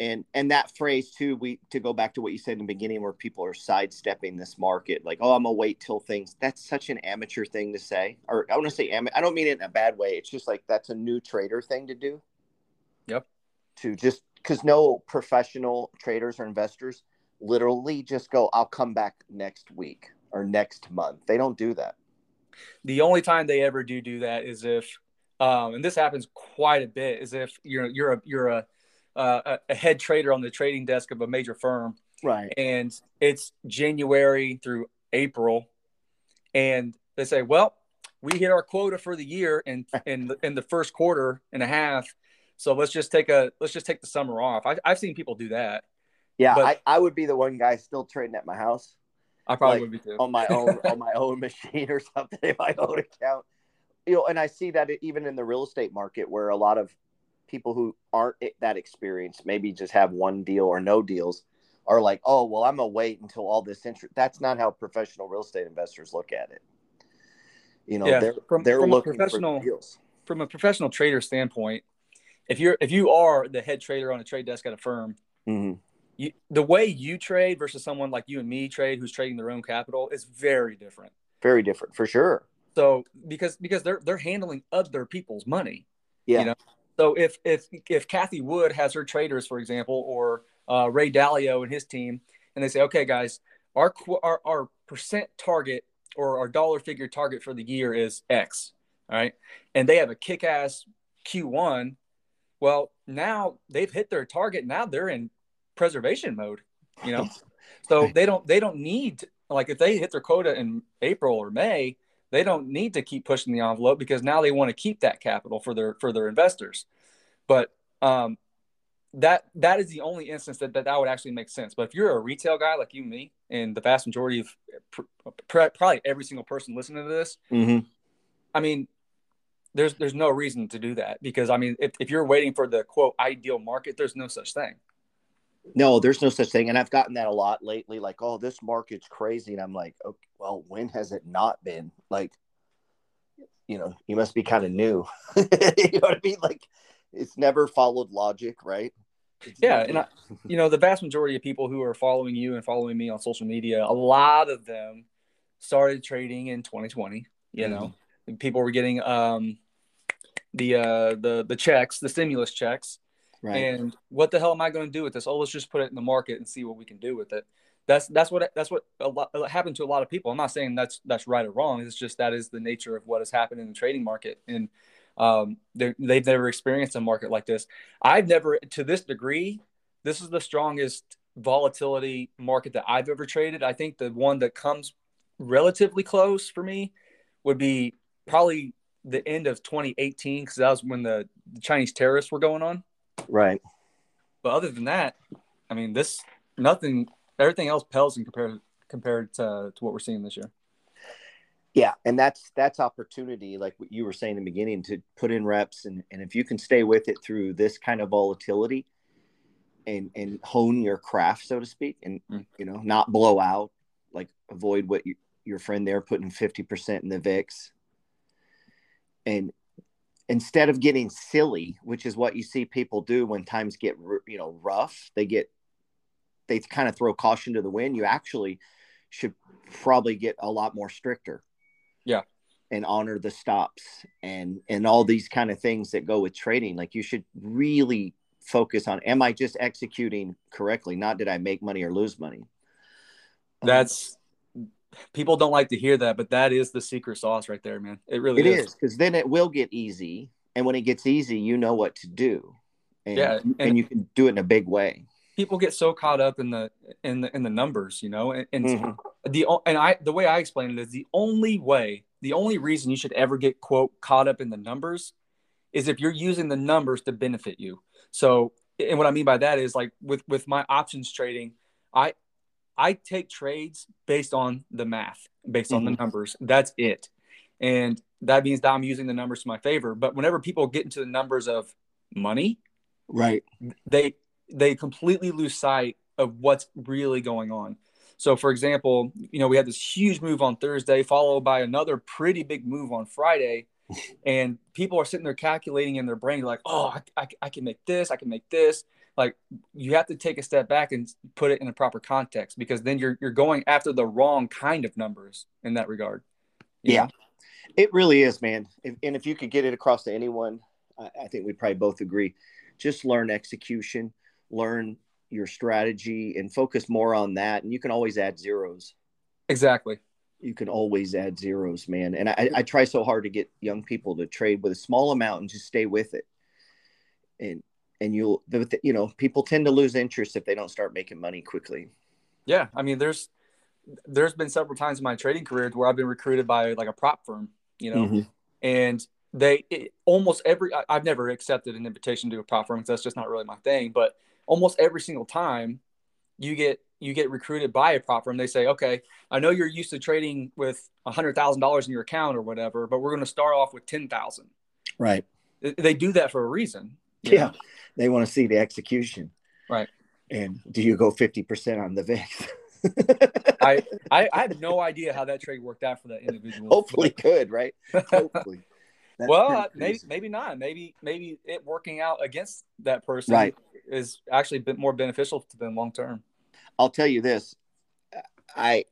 Speaker 1: And and that phrase too, we to go back to what you said in the beginning where people are sidestepping this market, like, oh, I'm gonna wait till things that's such an amateur thing to say. Or I want to say am I don't mean it in a bad way. It's just like that's a new trader thing to do.
Speaker 3: Yep.
Speaker 1: To just because no professional traders or investors literally just go, I'll come back next week or next month. They don't do that.
Speaker 3: the only time they ever do do that is if, um, and this happens quite a bit, is if you're you're a you're a uh, a head trader on the trading desk of a major firm,
Speaker 1: Right.
Speaker 3: and it's January through April, and they say, "Well, we hit our quota for the year in in the, in the first quarter and a half, so let's just take a let's just take the summer off." I, I've seen people do that.
Speaker 1: Yeah,
Speaker 3: But-
Speaker 1: I, I would be the one guy still trading at my house.
Speaker 3: I probably
Speaker 1: Like,
Speaker 3: would be too.
Speaker 1: on my own on my own machine or something in my own account. You know, and I see that even in the real estate market where a lot of people who aren't that experienced, maybe just have one deal or no deals, are like, oh well, I'm gonna wait until all this interest. That's not how professional real estate investors look at it. You know,
Speaker 3: Yeah,
Speaker 1: they're
Speaker 3: from-
Speaker 1: they're
Speaker 3: from a
Speaker 1: looking
Speaker 3: professional-
Speaker 1: for deals.
Speaker 3: from a professional trader standpoint, if you're if you are the head trader on a trade desk at a firm,
Speaker 1: hmm
Speaker 3: you, the way you trade versus someone like you and me trade who's trading their own capital is very different.
Speaker 1: Very different for sure.
Speaker 3: So because because they're they're handling other people's money.
Speaker 1: Yeah.
Speaker 3: You know? So if if if Cathie Wood has her traders, for example, or uh, Ray Dalio and his team, and they say, okay, guys, our our our percent target or our dollar figure target for the year is X, all right, and they have a kick ass Q1. Well, now they've hit their target. Now they're in preservation mode. You know, so they don't they don't need like if they hit their quota in April or May, they don't need to keep pushing the envelope because now they want to keep that capital for their for their investors. But um, that that is the only instance that, that that would actually make sense. But if you're a retail guy like you and me, and the vast majority of pr- pr- probably every single person listening to this,
Speaker 1: hmm
Speaker 3: I mean, there's there's no reason to do that because I mean, if, if you're waiting for the quote ideal market, there's no such thing.
Speaker 1: No, there's no such thing. And I've gotten that a lot lately. Like, oh, this market's crazy. And I'm like, okay, well, when has it not been? Like, you know, you must be kind of new. you know what I mean? Like, it's never followed logic, right? It's
Speaker 3: Yeah,
Speaker 1: never-
Speaker 3: and I, you know, the vast majority of people who are following you and following me on social media, a lot of them started trading in 2020. You know, And people were getting um, the uh, the the checks, the stimulus checks,
Speaker 1: right.
Speaker 3: and what the hell am I going to do with this? Oh, let's just put it in the market and see what we can do with it. That's that's what that's what a lot happened to a lot of people. I'm not saying that's that's right or wrong. It's just that is the nature of what has happened in the trading market, and um, they've never experienced a market like this. I've never, to this degree, this is the strongest volatility market that I've ever traded. I think the one that comes relatively close for me would be probably the end of 2018 because that was when the, the Chinese terrorists were going on.
Speaker 1: right.
Speaker 3: But other than that, I mean, this nothing, everything else pales in compared compared to, to what we're seeing this year.
Speaker 1: Yeah. And that's, that's opportunity. Like what you were saying in the beginning to put in reps. And, and if you can stay with it through this kind of volatility and, and hone your craft, so to speak, and,
Speaker 3: Mm.
Speaker 1: you know, not blow out, like avoid what you, your friend there putting 50% in the VIX. And instead of getting silly, which is what you see people do when times get, you know, rough, they get, they kind of throw caution to the wind. You actually should probably get a lot more stricter.
Speaker 3: Yeah.
Speaker 1: And honor the stops and, and all these kind of things that go with trading. Like you should really focus on, am I just executing correctly? Not did I make money or lose money? Um,
Speaker 3: That's people don't like to hear that, but that is the secret sauce right there, man. It really
Speaker 1: It
Speaker 3: is.
Speaker 1: is because then it will get easy, and when it gets easy, you know what to do, and,
Speaker 3: Yeah,
Speaker 1: and,
Speaker 3: and-
Speaker 1: you can do it in a big way.
Speaker 3: People get so caught up in the in the in the numbers, you know, and, and
Speaker 1: Mhm.
Speaker 3: the and I the way I explain it is the only way, the only reason you should ever get quote caught up in the numbers is if you're using the numbers to benefit you. So, and what I mean by that is like with with my options trading, I I take trades based on the math, based on the
Speaker 1: Mhm.
Speaker 3: numbers. That's it. And that means that I'm using the numbers to my favor. But whenever people get into the numbers of money,
Speaker 1: Right.
Speaker 3: they they completely lose sight of what's really going on. So, for example, you know, we had this huge move on Thursday, followed by another pretty big move on Friday. and people are sitting there calculating in their brain, like, oh, I, I, I, can make this, I can make this. Like, you have to take a step back and put it in a proper context because then you're, you're going after the wrong kind of numbers in that regard.
Speaker 1: Yeah, know? it really is, man. If, and if you could get it across to anyone, I, I think we probably both agree. Just learn execution, learn your strategy and focus more on that. And you can always add zeros.
Speaker 3: Exactly.
Speaker 1: You can always add zeros, man. And I, I try so hard to get young people to trade with a small amount and just stay with it. And and you'll you know people tend to lose interest if they don't start making money quickly.
Speaker 3: Yeah, I mean there's there's been several times in my trading career where I've been recruited by like a prop firm, you know, mm-hmm. and they it, almost every I, have never accepted an invitation to a prop firm because that's just not really my thing, but almost every single time you get you get recruited by a prop firm, they say, okay, I know you're used to trading with a hundred thousand dollars in your account or whatever, but we're going to start off with ten thousand.
Speaker 1: Right.
Speaker 3: They do that for a reason.
Speaker 1: Yeah, know? they want to see the execution.
Speaker 3: Right.
Speaker 1: And do you go fifty percent on the VIX?
Speaker 3: I, I I have no idea how that trade worked out for that individual.
Speaker 1: Hopefully, good, right? Hopefully.
Speaker 3: well, uh, maybe maybe not. Maybe maybe it working out against that person
Speaker 1: right.
Speaker 3: Is actually a bit more beneficial to them long term.
Speaker 1: I'll tell you this: I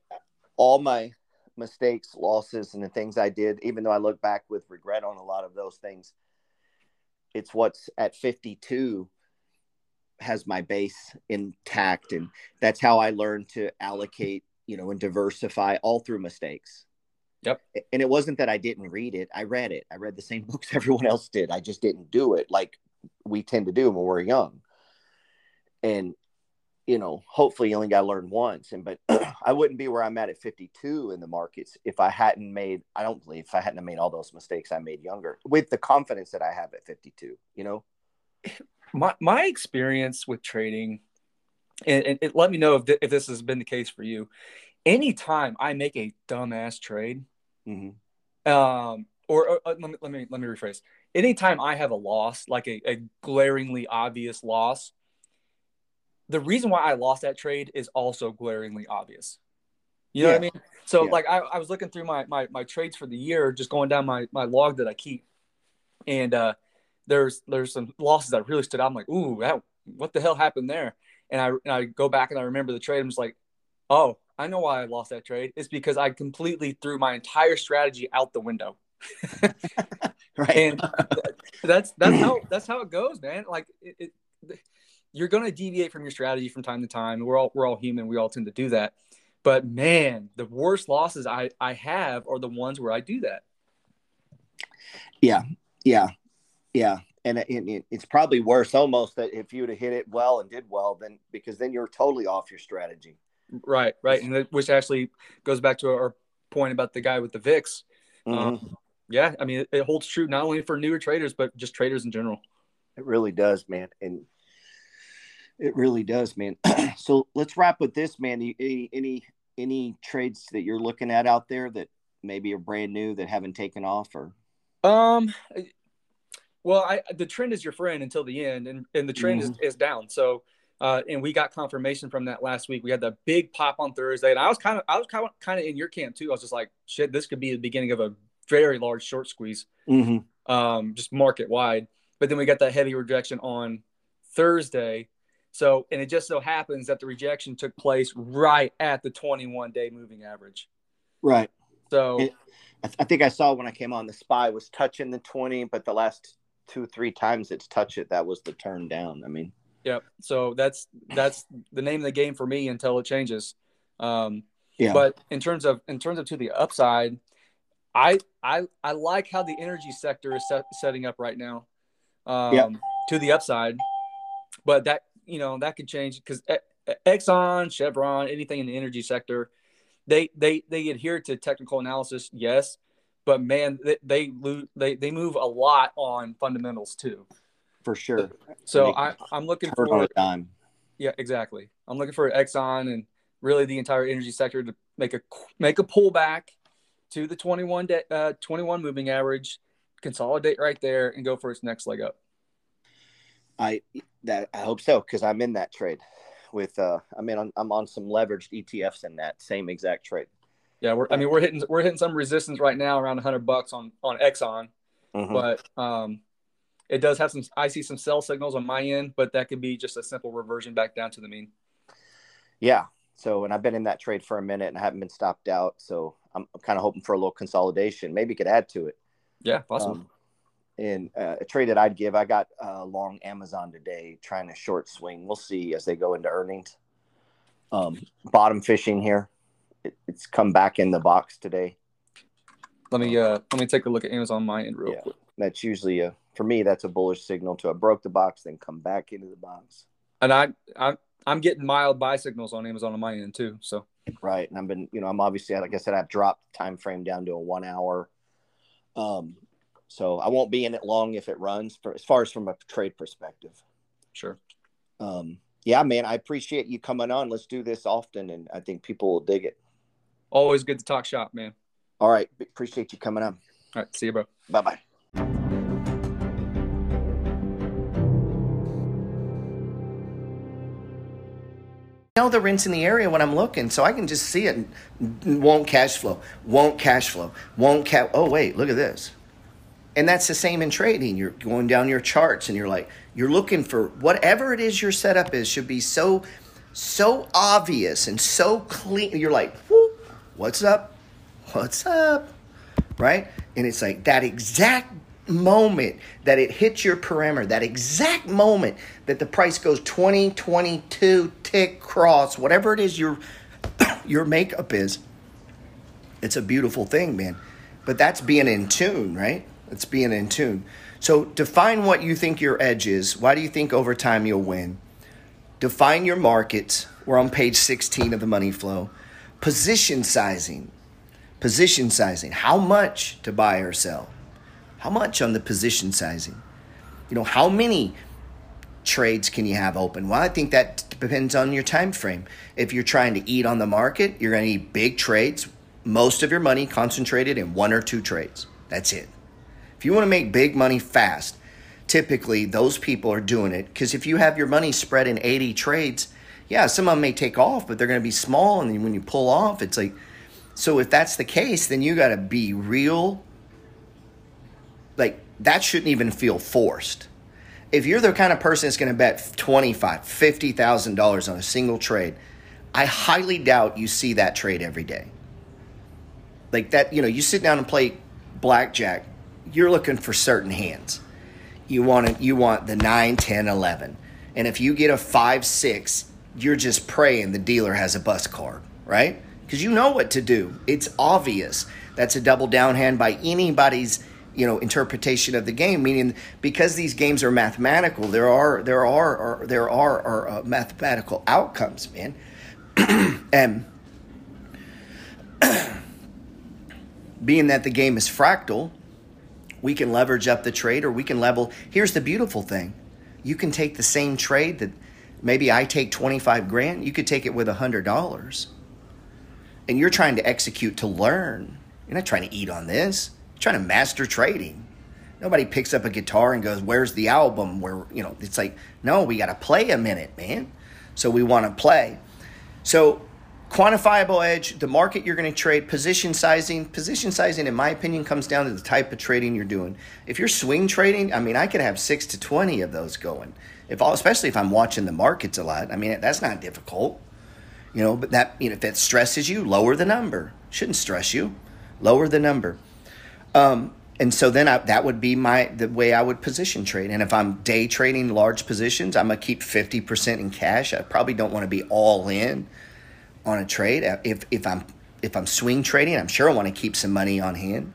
Speaker 1: all my mistakes, losses, and the things I did, even though I look back with regret on a lot of those things, it's what's at 52 has my base intact, and that's how I learned to allocate, you know, and diversify all through mistakes.
Speaker 3: Yep.
Speaker 1: And it wasn't that I didn't read it. I read it. I read the same books everyone else did. I just didn't do it like we tend to do when we're young. And you know, hopefully you only got to learn once. And but I wouldn't be where I'm at at 52 in the markets if I hadn't made. I don't believe if I hadn't made all those mistakes I made younger with the confidence that I have at 52. You know,
Speaker 3: my my experience with trading, and, and, and let me know if th- if this has been the case for you. Anytime I make a dumbass trade,
Speaker 1: Mm-hmm.
Speaker 3: Um, or, or, uh, let me let me let me rephrase. Anytime I have a loss, like a, a glaringly obvious loss, the reason why I lost that trade is also glaringly obvious. You know yeah. what I mean? So yeah. like I, I was looking through my, my my trades for the year, just going down my my log that I keep, and uh, there's there's some losses that really stood out. I'm like, ooh, that, what the hell happened there? And I and I go back and I remember the trade. I'm just like, oh, I know why I lost that trade. It's because I completely threw my entire strategy out the window.
Speaker 1: right.
Speaker 3: And that's that's how that's how it goes, man. Like it, it, you're going to deviate from your strategy from time to time. We're all we're all human. We all tend to do that. But man, the worst losses I I have are the ones where I do that.
Speaker 1: Yeah. Yeah. Yeah. And it, it's probably worse almost that if you'd have hit it well and did well, then because then you're totally off your strategy.
Speaker 3: Right, right, and which actually goes back to our point about the guy with the VIX. Mm-hmm. Um, yeah, I mean, it, it, holds true not only for newer traders but just traders in general.
Speaker 1: It really does, man, and it really does, man. so let's wrap with this, man. Any, any any trades that you're looking at out there that maybe are brand new that haven't taken off, or
Speaker 3: um, well, I the trend is your friend until the end, and and the trend mm-hmm. is, is down. So uh, and we got confirmation from that last week. We had the big pop on Thursday, and I was kind of, I was kind of, kind of in your camp too. I was just like, shit, this could be the beginning of a very large short squeeze,
Speaker 1: mm-hmm.
Speaker 3: um, just market wide. But then we got that heavy rejection on Thursday. So, and it just so happens that the rejection took place right at the 21 day moving average.
Speaker 1: Right.
Speaker 3: So,
Speaker 1: it, I think I saw when I came on the SPY was touching the 20, but the last two, three times it's touched it, that was the turn down. I mean,
Speaker 3: Yep. So that's that's the name of the game for me until it changes. Um,
Speaker 1: yeah.
Speaker 3: But in terms of in terms of to the upside, I I I like how the energy sector is set, setting up right now. Um, yep. To the upside, but that you know that could change because Exxon, Chevron, anything in the energy sector, they they they adhere to technical analysis, yes, but man, they they they, they move a lot on fundamentals too
Speaker 1: for sure.
Speaker 3: So I, I'm looking for time. Yeah, exactly. I'm looking for Exxon and really the entire energy sector to make a make a pullback to the 21 day, uh, 21 moving average, consolidate right there, and go for its next leg up.
Speaker 1: I that I hope so because I'm in that trade. with uh I'm in on, I'm on some leveraged ETFs in that same exact trade.
Speaker 3: Yeah, we're I mean we're hitting we're hitting some resistance right now around 100 bucks on on Exxon,
Speaker 1: Mhm.
Speaker 3: but um, it does have some. I see some sell signals on my end, but that could be just a simple reversion back down to the mean.
Speaker 1: Yeah. So, and I've been in that trade for a minute and I haven't been stopped out. So I'm, I'm kind of hoping for a little consolidation. Maybe could add to it.
Speaker 3: Yeah, possible.
Speaker 1: Um, and uh, a trade that I'd give, I got uh, long Amazon today, trying to short swing. We'll see as they go into earnings. Um, bottom fishing here. It, it's come back in the box today.
Speaker 3: let me uh let me take a look at Amazon on my end real
Speaker 1: Yeah.
Speaker 3: quick.
Speaker 1: That's usually a for me. That's a bullish signal to have broke the box, then come back into the box.
Speaker 3: And I I I'm getting mild buy signals on Amazon on my end too. So
Speaker 1: right and i've been you know i'm obviously like i said i've dropped the time frame down to a one hour um so i won't be in it long if it runs for as far as from a trade perspective
Speaker 3: sure.
Speaker 1: um yeah man i appreciate you coming on let's do this often and i think people will dig it
Speaker 3: Always good to talk shop, man.
Speaker 1: all right appreciate you coming on
Speaker 3: All right, see you, bro.
Speaker 1: bye-bye know the rents in the area when I'm looking, so I can just see it. Won't cash flow. Won't cash flow. Won't cash. Oh wait, look at this. And that's the same in trading. You're going down your charts, and you're like, you're looking for whatever it is your setup is should be so, so obvious and so clean. You're like, what's up? What's up? Right? And it's like that exact moment that it hits your parameter, that exact moment that the price goes 20, 22, tick, cross, whatever it is your your makeup is, it's a beautiful thing, man. But that's being in tune, right? It's being in tune. So define what you think your edge is. Why do you think over time you'll win? Define your markets. We're on page 16 of the money flow. Position sizing. Position sizing. How much to buy or sell? How much on the position sizing? You know, how many trades can you have open? Well, I think that depends on your time frame. If you're trying to eat on the market, you're going to need big trades, most of your money concentrated in one or two trades. That's it. If you want to make big money fast, typically those people are doing it because if you have your money spread in 80 trades, yeah, some of them may take off, but they're going to be small. And then when you pull off, it's like, so if that's the case, then you got to be real. Like, that shouldn't even feel forced. If you're the kind of person that's going to bet $25,000, $50,000 on a single trade, I highly doubt you see that trade every day. Like that, you know, you sit down and play blackjack, you're looking for certain hands. You want it, you want the 9, 10, 11. And if you get a 5, 6, you're just praying the dealer has a bus card, right? Because you know what to do. It's obvious. That's a double down hand by anybody's you know interpretation of the game meaning because these games are mathematical there are there are, there are, are uh, mathematical outcomes man and being that the game is fractal we can leverage up the trade or we can level here's the beautiful thing you can take the same trade that maybe i take 25 grand you could take it with a hundred dollars and you're trying to execute to learn you're not trying to eat on this you're trying to master trading. Nobody picks up a guitar and goes, "Where's the album?" Where you know, it's like, no, we got to play a minute, man. So we want to play. So quantifiable edge, the market you're going to trade, position sizing. Position sizing, in my opinion, comes down to the type of trading you're doing. If you're swing trading, I mean, I could have six to twenty of those going. If all, especially if I'm watching the markets a lot, I mean, that's not difficult. You know, but that you know, if that stresses you, lower the number. Shouldn't stress you. Lower the number. Um, and so then I, that would be my the way I would position trade. And if I'm day trading large positions, I'm gonna keep fifty percent in cash. I probably don't want to be all in on a trade. If if I'm if I'm swing trading, I'm sure I want to keep some money on hand.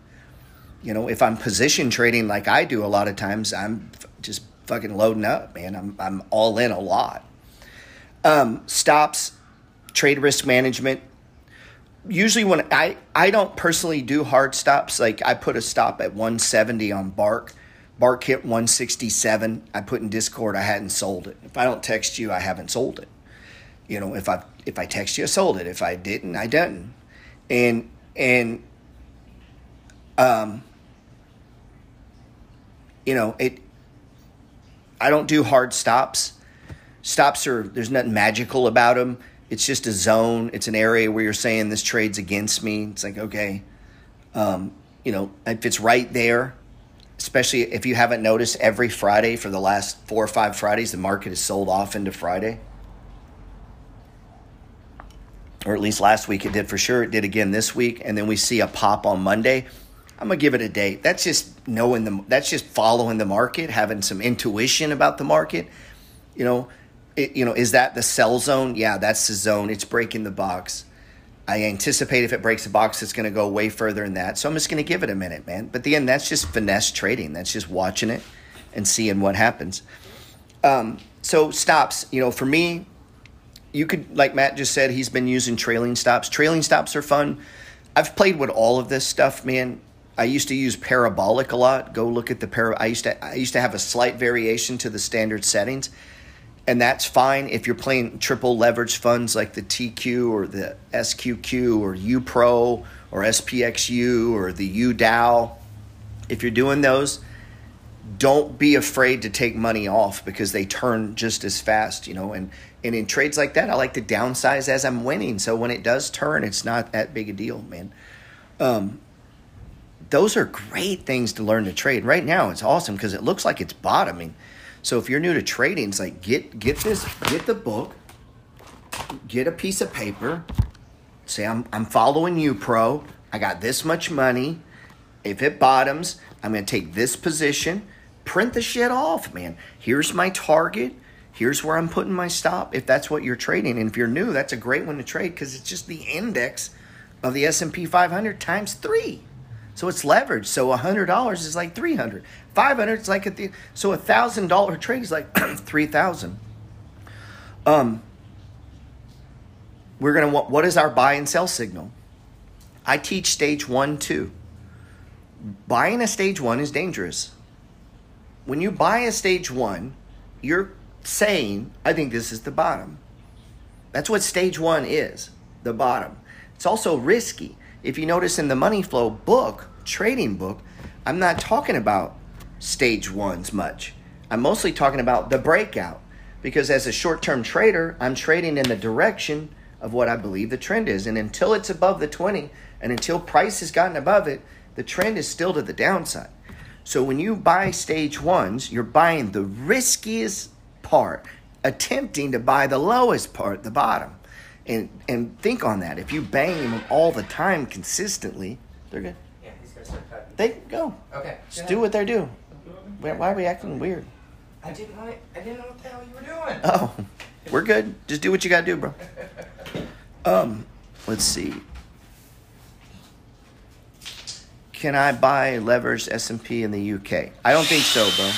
Speaker 1: You know, if I'm position trading like I do a lot of times, I'm just fucking loading up, man. I'm I'm all in a lot. Um, stops, trade risk management usually when I I don't personally do hard stops. Like I put a stop at 170 on Bark. Bark hit 167. I put in Discord. I hadn't sold it. If I don't text you, I haven't sold it. You know, if I if I text you, I sold it. If I didn't, I didn't. And and um, you know it. I don't do hard stops. stops are there's nothing magical about them. It's just a zone. It's an area where you're saying this trade's against me. It's like okay, um, you know, if it's right there, especially if you haven't noticed, every Friday for the last four or five Fridays, the market is sold off into Friday. Or at least last week it did for sure. It did again this week, and then we see a pop on Monday. I'm gonna give it a date. That's just knowing the. That's just following the market, having some intuition about the market. You know, it, you know, is that the sell zone? Yeah, that's the zone. It's breaking the box. I anticipate if it breaks the box, it's going to go way further than that. So I'm just going to give it a minute, man. But the end, that's just finesse trading. That's just watching it and seeing what happens. Um, so stops, you know, for me, you could, like Matt just said, he's been using trailing stops. Trailing stops are fun. I've played with all of this stuff, man. I used to use parabolic a lot. Go look at the para. I used to I used to have a slight variation to the standard settings and that's fine if you're playing triple leverage funds like the TQ or the SQQQ or UPRO or SPXU or the UDOW. If you're doing those, don't be afraid to take money off because they turn just as fast, you know. And and in trades like that, I like to downsize as I'm winning, so when it does turn, it's not that big a deal, man. Um, those are great things to learn to trade. Right now, it's awesome because it looks like it's bottoming. So if you're new to trading, it's like get get this, get the book, get a piece of paper, say I'm I'm following you, pro. I got this much money. If it bottoms, I'm gonna take this position. Print the shit off, man. Here's my target. Here's where I'm putting my stop. If that's what you're trading, and if you're new, that's a great one to trade because it's just the index of the S&P 500 times three. So it's leveraged. So $100 is like 300. 500 is like a th- so a $1,000 trade is like 3000. Um we're going to what is our buy and sell signal? I teach stage 1 2. Buying a stage 1 is dangerous. When you buy a stage 1, you're saying, I think this is the bottom. That's what stage 1 is, the bottom. It's also risky if you notice in the money flow book, trading book, I'm not talking about stage ones much. I'm mostly talking about the breakout because as a short term trader, I'm trading in the direction of what I believe the trend is. And until it's above the 20 and until price has gotten above it, the trend is still to the downside. So when you buy stage ones, you're buying the riskiest part, attempting to buy the lowest part, the bottom and and think on that. If you bang them all the time consistently, they're good.
Speaker 2: Yeah, he's gonna start cutting.
Speaker 1: They go.
Speaker 2: Okay.
Speaker 1: Just do what they do. Why why are we acting weird?
Speaker 2: I didn't know. I didn't know what the hell you were doing.
Speaker 1: Oh, we're good. Just do what you gotta do, bro. Um, let's see. Can I buy leveraged S and P in the UK? I don't think so, bro.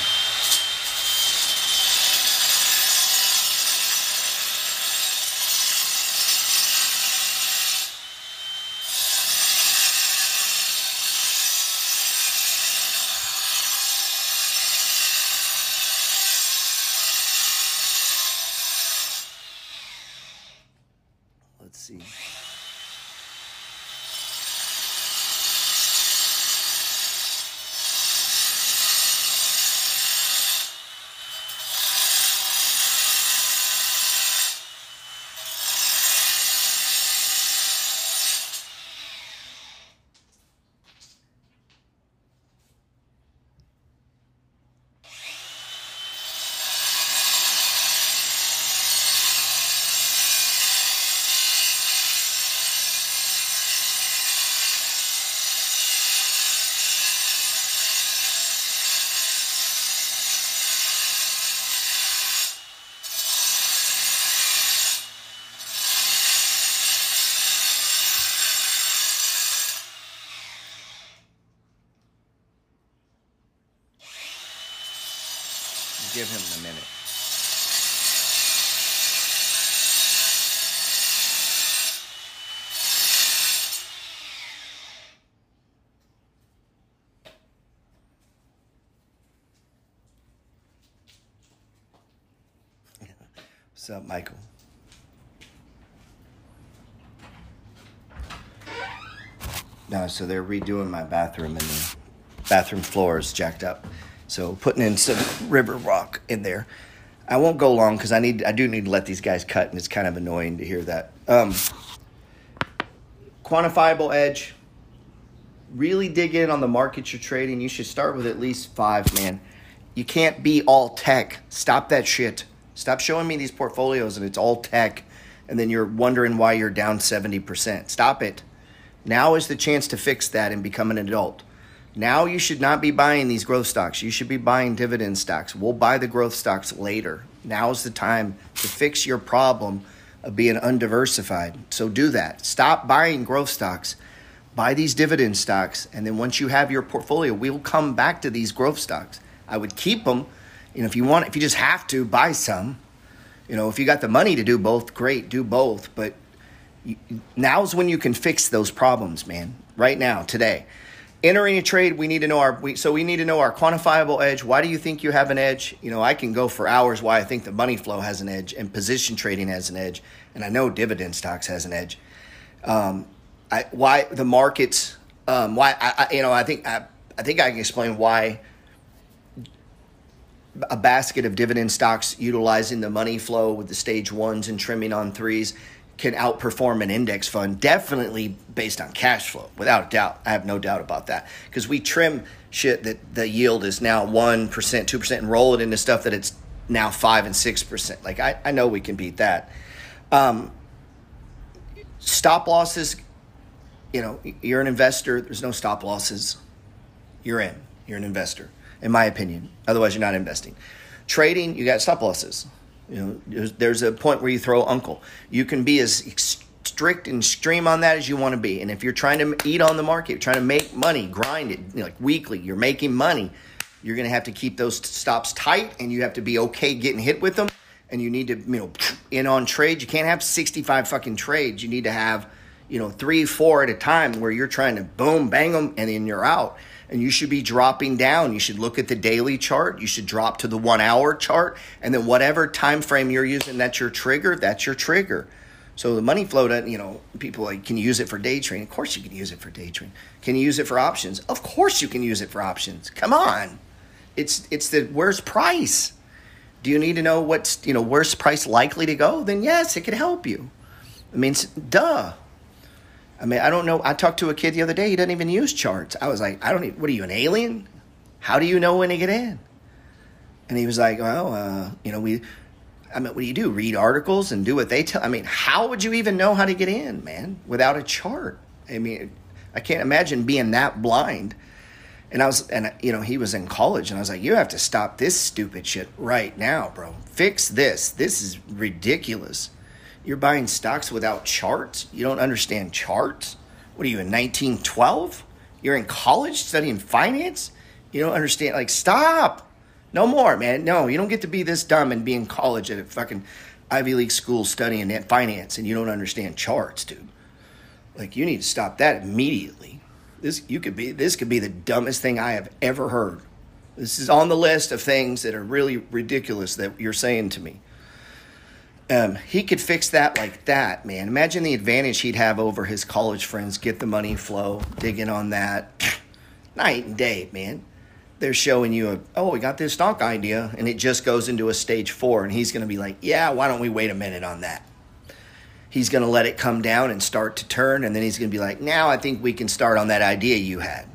Speaker 1: Let's see. Give him a minute. What's up, Michael? No, so they're redoing my bathroom and the bathroom floor is jacked up. So putting in some river rock in there. I won't go long because I need I do need to let these guys cut, and it's kind of annoying to hear that. Um, quantifiable edge. Really dig in on the markets you're trading. You should start with at least five, man. You can't be all tech. Stop that shit. Stop showing me these portfolios and it's all tech, and then you're wondering why you're down 70%. Stop it. Now is the chance to fix that and become an adult. Now you should not be buying these growth stocks. You should be buying dividend stocks. We'll buy the growth stocks later. Now is the time to fix your problem of being undiversified. So do that. Stop buying growth stocks. Buy these dividend stocks. And then once you have your portfolio, we'll come back to these growth stocks. I would keep them. Know, if you want, if you just have to, buy some. You know, if you got the money to do both, great, do both. But you, now's when you can fix those problems, man. Right now, today entering a trade we need to know our we, so we need to know our quantifiable edge. Why do you think you have an edge? You know i can go for hours why i think the money flow has an edge and position trading has an edge. And i know dividend stocks has an edge. Um, I, why the markets um, why I, I, you know i think I, I think i can explain why a basket of dividend stocks utilizing the money flow with the stage ones and trimming on threes can outperform an index fund definitely based on cash flow without a doubt. I have no doubt about that. Because we trim shit that the yield is now 1% 2% and roll it into stuff that it's now 5 and 6% like i, I know we can beat that. Um, stop losses you know you're an investor there's no stop losses. You're in. You're an investor in my opinion. Otherwise you're not investing. Trading you got stop losses you know, there's, there's a point where you throw uncle. You can be as strict and extreme on that as you want to be. And if you're trying to eat on the market, trying to make money, grind it you know, like weekly, you're making money. You're going to have to keep those stops tight, and you have to be okay getting hit with them. And you need to, you know, in on trades. You can't have 65 fucking trades. You need to have, you know, three, four at a time where you're trying to boom, bang them, and then you're out and you should be dropping down. You should look at the daily chart. You should drop to the one hour chart, and then whatever time frame you're using, that's your trigger. That's your trigger. So the money flow doesn't, you know, people like, can you use it for day trading? Of course you can use it for day trading. Can you use it for options? Of course you can use it for options. Come on. It's it's the worst price. Do you need to know what's, you know, worst price likely to go? Then yes, it could help you. I mean, duh. I mean, I don't know. I talked to a kid the other day. He doesn't even use charts. I was like, I don't. Even, what are you, an alien? How do you know when to get in? And he was like, well, uh, you know, we. I mean, what do you do? Read articles and do what they tell. I mean, how would you even know how to get in, man, without a chart? I mean, I can't imagine being that blind. And I was, and you know, he was in college, and I was like, you have to stop this stupid shit right now, bro. Fix this. This is ridiculous. You're buying stocks without charts? You don't understand charts? What are you in 1912? You're in college studying finance? You don't understand? Like, stop. No more, man. No, you don't get to be this dumb and be in college at a fucking Ivy League school studying finance and you don't understand charts, dude. Like, you need to stop that immediately. This you could be this could be the dumbest thing I have ever heard. This is on the list of things that are really ridiculous that you're saying to me. Um, he could fix that like that, man. Imagine the advantage he'd have over his college friends. Get the money flow, dig in on that. Night and day, man. They're showing you a, oh, we got this stock idea, and it just goes into a stage four, and he's going to be like, yeah, why don't we wait a minute on that? He's going to let it come down and start to turn, and then he's going to be like, now I think we can start on that idea you had.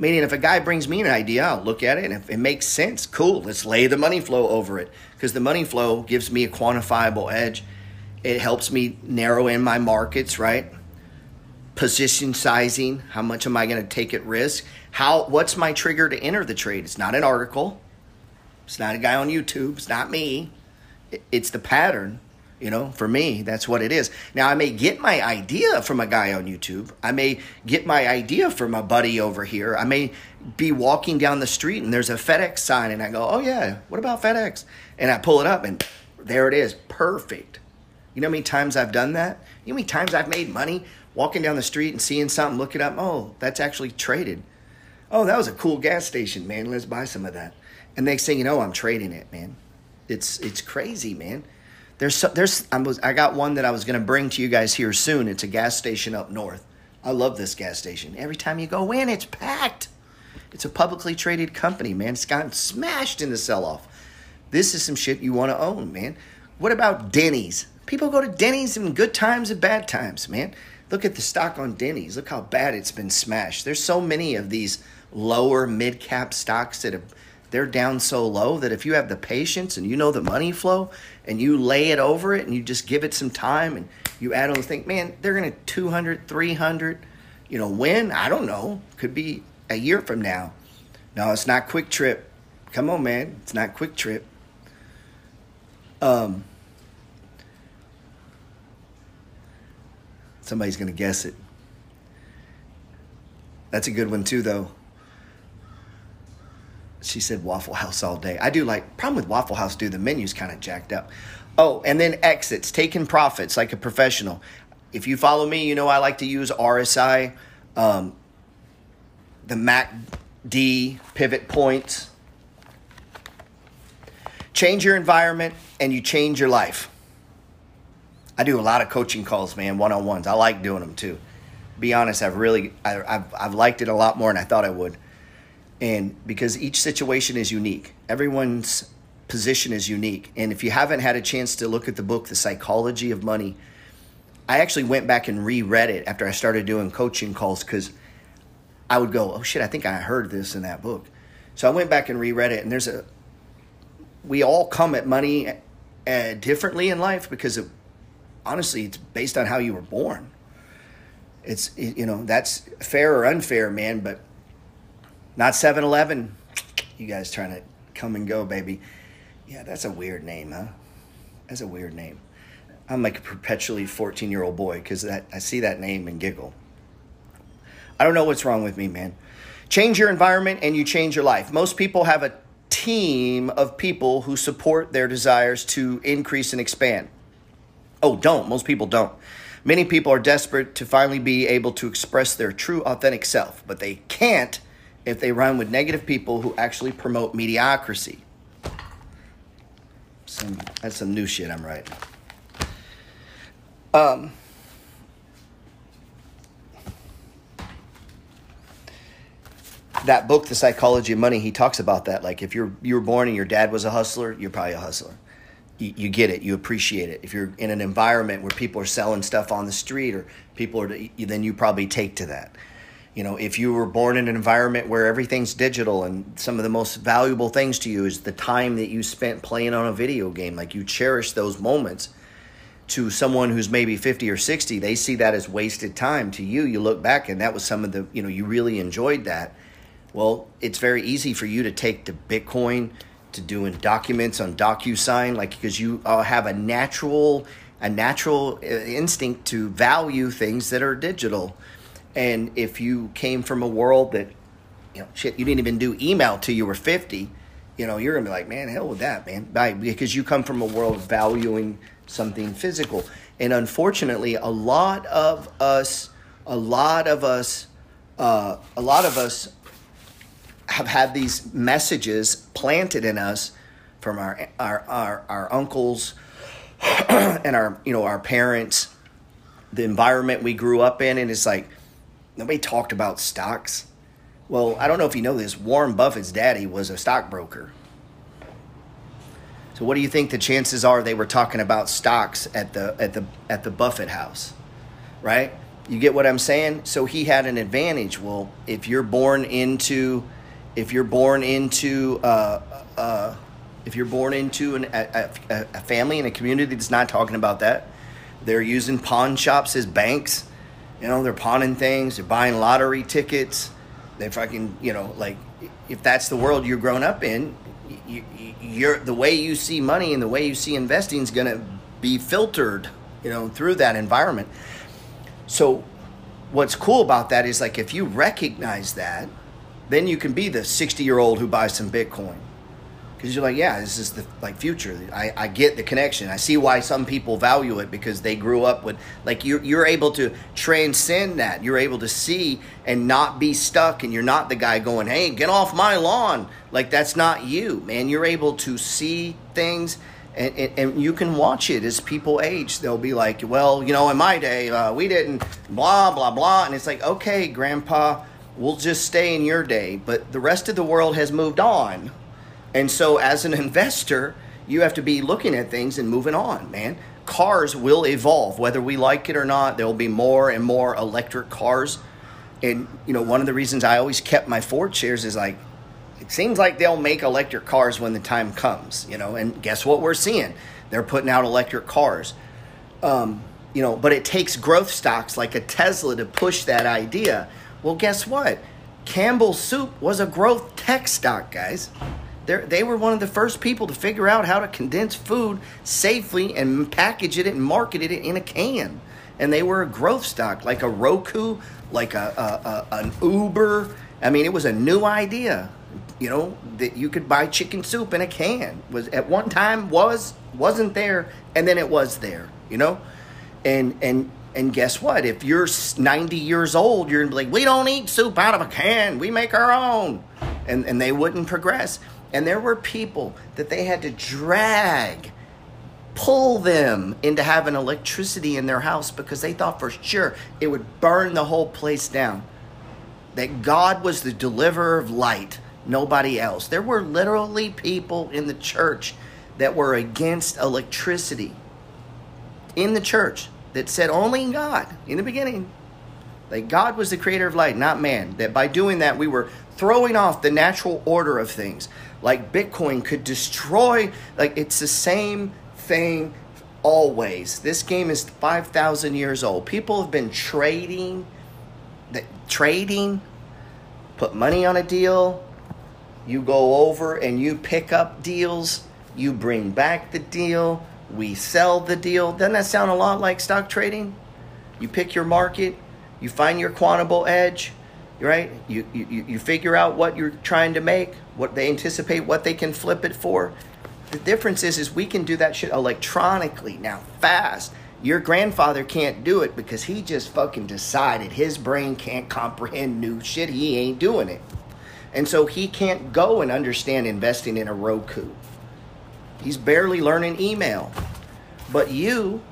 Speaker 1: Meaning, if a guy brings me an idea, I'll look at it, and if it makes sense, cool, let's lay the money flow over it. Because the money flow gives me a quantifiable edge. It helps me narrow in my markets, right? Position sizing, how much am I going to take at risk? How what's my trigger to enter the trade? It's not an article. It's not a guy on YouTube. It's not me. It's the pattern. You know, for me, that's what it is. Now, I may get my idea from a guy on YouTube. I may get my idea from a buddy over here. I may be walking down the street and there's a FedEx sign, and I go, oh, yeah, what about FedEx? And I pull it up, and there it is. Perfect. You know how many times I've done that? You know how many times I've made money walking down the street and seeing something, look it up? Oh, that's actually traded. Oh, that was a cool gas station, man. Let's buy some of that. And next thing you know, I'm trading it, man. It's it's crazy, man. There's so, there's I was I got one that I was going to bring to you guys here soon. It's a gas station up north. I love this gas station. Every time you go in, it's packed. It's a publicly traded company, man. It's gotten smashed in the sell-off. This is some shit you want to own, man. What about Denny's? People go to Denny's in good times and bad times, man. Look at the stock on Denny's. Look how bad it's been smashed. There's so many of these lower mid cap stocks that have they're down so low that if you have the patience and you know the money flow and you lay it over it and you just give it some time and you add on the thing, man, they're going to 200, 300, you know, when? I don't know. Could be a year from now. No, it's not QuikTrip. Come on, man. It's not QuikTrip. Um, somebody's going to guess it. That's a good one, too, though. She said Waffle House all day. I do like, problem with Waffle House, dude, the menu's kind of jacked up. Oh, and then exits, taking profits like a professional. If you follow me, you know I like to use RSI, um, the MACD pivot points. Change your environment and you change your life. I do a lot of coaching calls, man, one on ones. I like doing them too. Be honest, I've really, I, have I've liked it a lot more than I thought I would. And because each situation is unique, everyone's position is unique. And if you haven't had a chance to look at the book, The Psychology of Money, I actually went back and reread it after I started doing coaching calls because I would go, oh shit, I think I heard this in that book. So I went back and reread it, and there's a, we all come at money uh, differently in life because of, honestly, it's based on how you were born. It's, you know, that's fair or unfair, man, but not 7 Eleven. You guys trying to come and go, baby. Yeah, that's a weird name, huh? That's a weird name. I'm like a perpetually 14 year old boy because I see that name and giggle. I don't know what's wrong with me, man. Change your environment and you change your life. Most people have a team of people who support their desires to increase and expand. Oh, don't. Most people don't. Many people are desperate to finally be able to express their true, authentic self, but they can't if they run with negative people who actually promote mediocrity. Some that's some new shit I'm writing. Um, that book, The Psychology of Money, he talks about that. Like if you're you were born and your dad was a hustler, you're probably a hustler. You, you get it, you appreciate it. If you're in an environment where people are selling stuff on the street or people are, then you probably take to that you know if you were born in an environment where everything's digital and some of the most valuable things to you is the time that you spent playing on a video game like you cherish those moments to someone who's maybe 50 or 60 they see that as wasted time. To you you look back and that was some of the you know you really enjoyed that. Well it's very easy for you to take to bitcoin to doing documents on docusign like because you uh, have a natural a natural uh, instinct to value things that are digital and if you came from a world that, you know, shit, you didn't even do email till you were 50, you know, you're going to be like, man, hell with that, man. Because you come from a world valuing something physical. And unfortunately, a lot of us, a lot of us, uh, a lot of us have had these messages planted in us from our, our, our, our uncles and our, you know, our parents, the environment we grew up in. And it's like, nobody talked about stocks. Well, I don't know if you know this. Warren Buffett's daddy was a stockbroker. So what do you think the chances are they were talking about stocks at the at the at the Buffett house? Right? You get what I'm saying? So he had an advantage. Well, if you're born into if you're born into uh, uh, if you're born into an, a, a, a family and a community that's not talking about that, they're using pawn shops as banks you know, they're pawning things, they're buying lottery tickets. they're fucking, you know, like if that's the world you're grown up in, you, you're the way you see money and the way you see investing is going to be filtered, you know, through that environment. So, what's cool about that is like if you recognize that, then you can be the 60 year old who buys some Bitcoin because you're like, yeah, this is the like future. I, I get the connection. I see why some people value it because they grew up with like you're you're able to transcend that. You're able to see and not be stuck, and you're not the guy going, hey, get off my lawn. Like that's not you, man. You're able to see things. And, and, and you can watch it as people age. They'll be like, well, you know, in my day, uh, we didn't, blah, blah, blah. And it's like, okay, grandpa, we'll just stay in your day. But the rest of the world has moved on And so, as an investor, you have to be looking at things and moving on, man. Cars will evolve, whether we like it or not. There will be more and more electric cars. And, you know, one of the reasons I always kept my Ford shares is like, it seems like they'll make electric cars when the time comes, you know. And guess what we're seeing? They're putting out electric cars. Um, you know, but it takes growth stocks like a Tesla to push that idea. Well, guess what? Campbell Soup was a growth tech stock, guys. They were one of the first people to figure out how to condense food safely and package it and market it in a can. And they were a growth stock, like a Roku, like a, a, a an Uber. I mean, it was a new idea. You know that you could buy chicken soup in a can. Was at one time was wasn't there, and then it was there. You know, and and and guess what? If you're 90 years old, you're gonna be like, we don't eat soup out of a can. We make our own. And, and they wouldn't progress. And there were people that they had to drag, pull them into having electricity in their house because they thought for sure it would burn the whole place down. That God was the deliverer of light, nobody else. There were literally people in the church that were against electricity in the church that said only in God in the beginning. That God was the creator of light, not man. That by doing that, we were throwing off the natural order of things. Like Bitcoin could destroy, like it's the same thing always. This game is 5,000 years old. People have been trading, that trading, put money on a deal, you go over and you pick up deals, you bring back the deal, we sell the deal. Doesn't that sound a lot like stock trading? You pick your market, you find your quantable edge, right? You, you, you figure out what you're trying to make, what they anticipate, what they can flip it for. The difference is, is we can do that shit electronically now, fast. Your grandfather can't do it because he just fucking decided his brain can't comprehend new shit. He ain't doing it. And so he can't go and understand investing in a Roku. He's barely learning email. But you,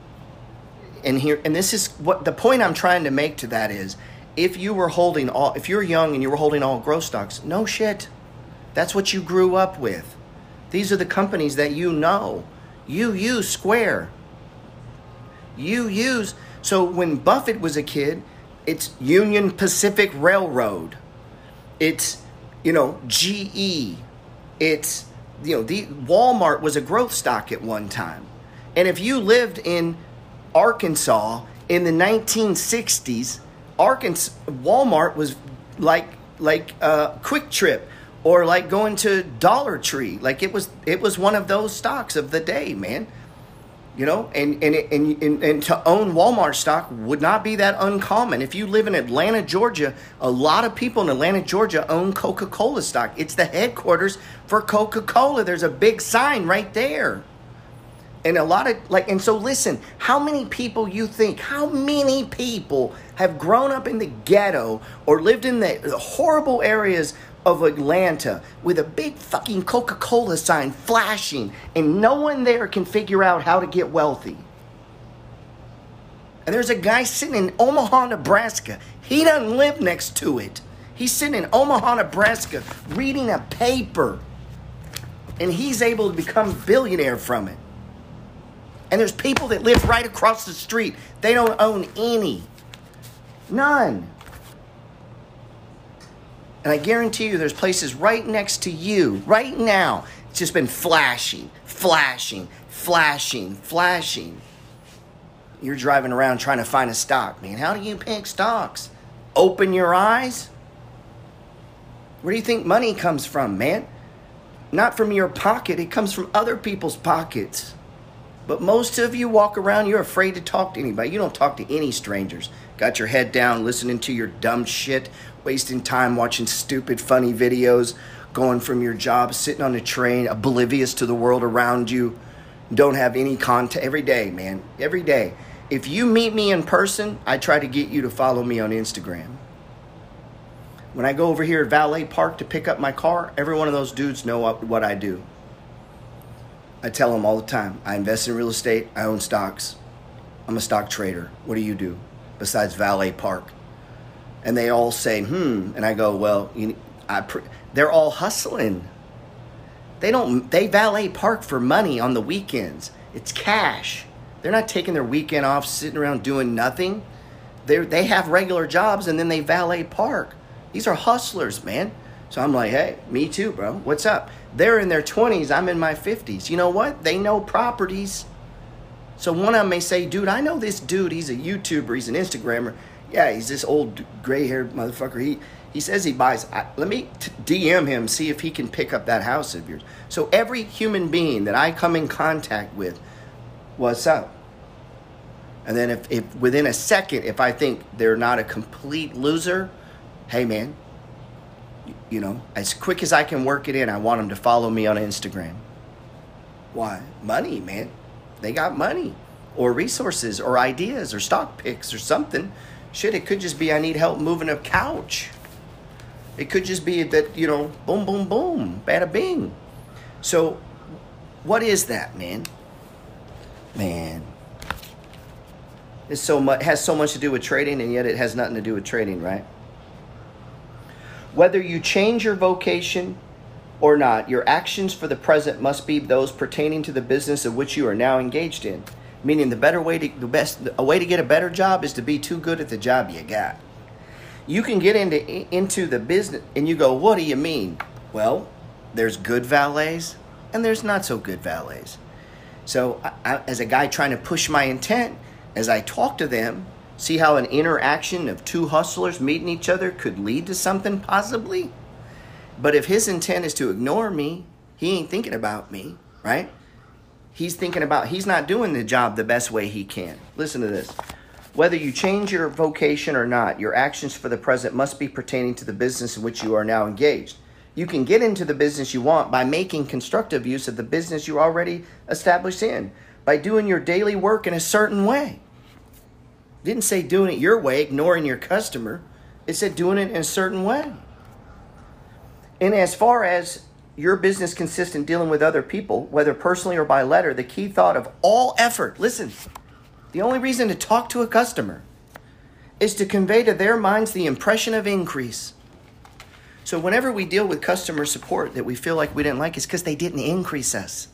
Speaker 1: and here, and this is what the point I'm trying to make to that is if you were holding all, if you're young and you were holding all growth stocks, no shit. That's what you grew up with. These are the companies that you know. You use Square. You use, so when Buffett was a kid, it's Union Pacific Railroad. It's, you know, GE. It's you know, the Walmart was a growth stock at one time. And if you lived in Arkansas in the 1960s, Arkansas Walmart was like like uh, QuikTrip or like going to Dollar Tree. Like it was it was one of those stocks of the day, man. You know, and and, and and and to own Walmart stock would not be that uncommon. If you live in Atlanta, Georgia, a lot of people in Atlanta, Georgia own Coca-Cola stock. It's the headquarters for Coca-Cola. There's a big sign right there. And a lot of like and so listen, how many people you think, how many people have grown up in the ghetto or lived in the, the horrible areas of Atlanta with a big fucking Coca Cola sign flashing, and no one there can figure out how to get wealthy. And there's a guy sitting in Omaha, Nebraska. He doesn't live next to it. He's sitting in Omaha, Nebraska, reading a paper, and he's able to become billionaire from it. And there's people that live right across the street. They don't own any. None. And I guarantee you there's places right next to you right now. It's just been flashing, flashing, flashing, flashing. You're driving around trying to find a stock, man. How do you pick stocks? Open your eyes. Where do you think money comes from, man? Not from your pocket, it comes from other people's pockets. But most of you walk around, you're afraid to talk to anybody. You don't talk to any strangers. Got your head down, listening to your dumb shit wasting time watching stupid, funny videos, going from your job, sitting on a train, oblivious to the world around you, don't have any content every day, man. Every day. If you meet me in person, I try to get you to follow me on Instagram. When I go over here at Valet Park to pick up my car, every one of those dudes know what I do. I tell them all the time I invest in real estate, I own stocks. I'm a stock trader. What do you do besides Valet Park? And they all say, "Hmm," and I go, "Well, you, I." They're all hustling. They don't they valet park for money on the weekends. It's cash. They're not taking their weekend off sitting around doing nothing. They they have regular jobs and then they valet park. These are hustlers, man. So I'm like, hey, me too, bro. What's up? They're in their 20s. I'm in my 50s. You know what? They know properties. So one of them may say, dude, I know this dude. He's a YouTuber. He's an Instagrammer. Yeah, he's this old gray-haired motherfucker. He he says he buys. I, let me t- DM him, see if he can pick up that house of yours. So every human being that I come in contact with, what's up? And then if, if within a second, if I think they're not a complete loser, hey man, you know, as quick as I can work it in, I want them to follow me on Instagram. Why? Money, man. They got money or resources or ideas or stock picks or something. Shit, it could just be I need help moving a couch. It could just be that, you know, boom, boom, boom, bada bing. So, what is that, man? Man. It's so much has so much to do with trading and yet it has nothing to do with trading, right? Whether you change your vocation or not, your actions for the present must be those pertaining to the business of which you are now engaged in. Meaning the better way to the best a way to get a better job is to be too good at the job you got. You can get into into the business and you go, "What do you mean?" Well, there's good valets and there's not so good valets. So, I, as a guy trying to push my intent, as I talk to them, see how an interaction of two hustlers meeting each other could lead to something possibly? But if his intent is to ignore me, he ain't thinking about me, right? He's thinking about, he's not doing the job the best way he can. Listen to this. Whether you change your vocation or not, your actions for the present must be pertaining to the business in which you are now engaged. You can get into the business you want by making constructive use of the business you're already established in, by doing your daily work in a certain way. didn't say doing it your way, ignoring your customer. It said doing it in a certain way. And as far as your business consists in dealing with other people, whether personally or by letter, the key thought of all effort, listen, the only reason to talk to a customer is to convey to their minds the impression of increase. So whenever we deal with customer support that we feel like we didn't like, it's because they didn't increase us.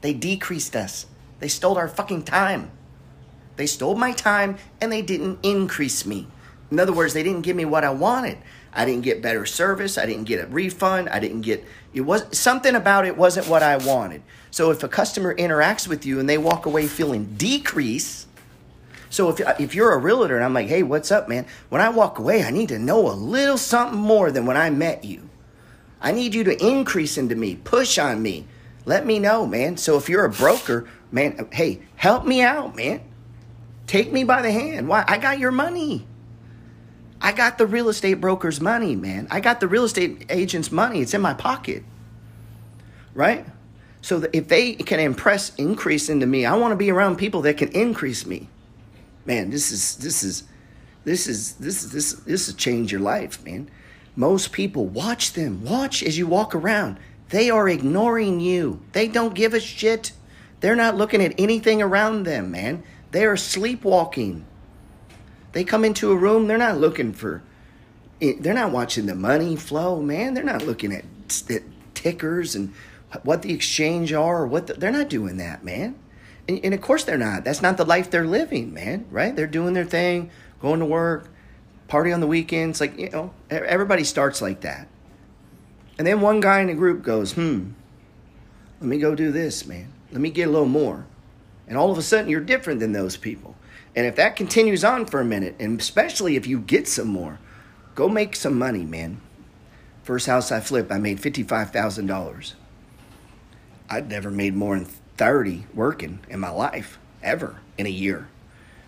Speaker 1: They decreased us. They stole our fucking time. They stole my time and they didn't increase me. In other words, they didn't give me what I wanted. I didn't get better service. I didn't get a refund. I didn't get it was something about it wasn't what I wanted. So if a customer interacts with you and they walk away feeling decrease, so if if you're a realtor and I'm like, "Hey, what's up, man?" When I walk away, I need to know a little something more than when I met you. I need you to increase into me, push on me. Let me know, man. So if you're a broker, man, hey, help me out, man. Take me by the hand. Why? I got your money. I got the real estate broker's money, man. I got the real estate agent's money. It's in my pocket. Right? So if they can impress increase into me, I want to be around people that can increase me. Man, this is this is this is this is this this has changed your life, man. Most people watch them. Watch as you walk around. They are ignoring you. They don't give a shit. They're not looking at anything around them, man. They are sleepwalking. They come into a room, they're not looking for, they're not watching the money flow, man. They're not looking at, at tickers and what the exchange are or what the, they're not doing that, man. And, and of course they're not. That's not the life they're living, man, right? They're doing their thing, going to work, party on the weekends. Like, you know, everybody starts like that. And then one guy in the group goes, hmm, let me go do this, man. Let me get a little more. And all of a sudden, you're different than those people. And if that continues on for a minute, and especially if you get some more, go make some money, man. First house I flipped, I made $55,000. I'd never made more than 30 working in my life, ever, in a year.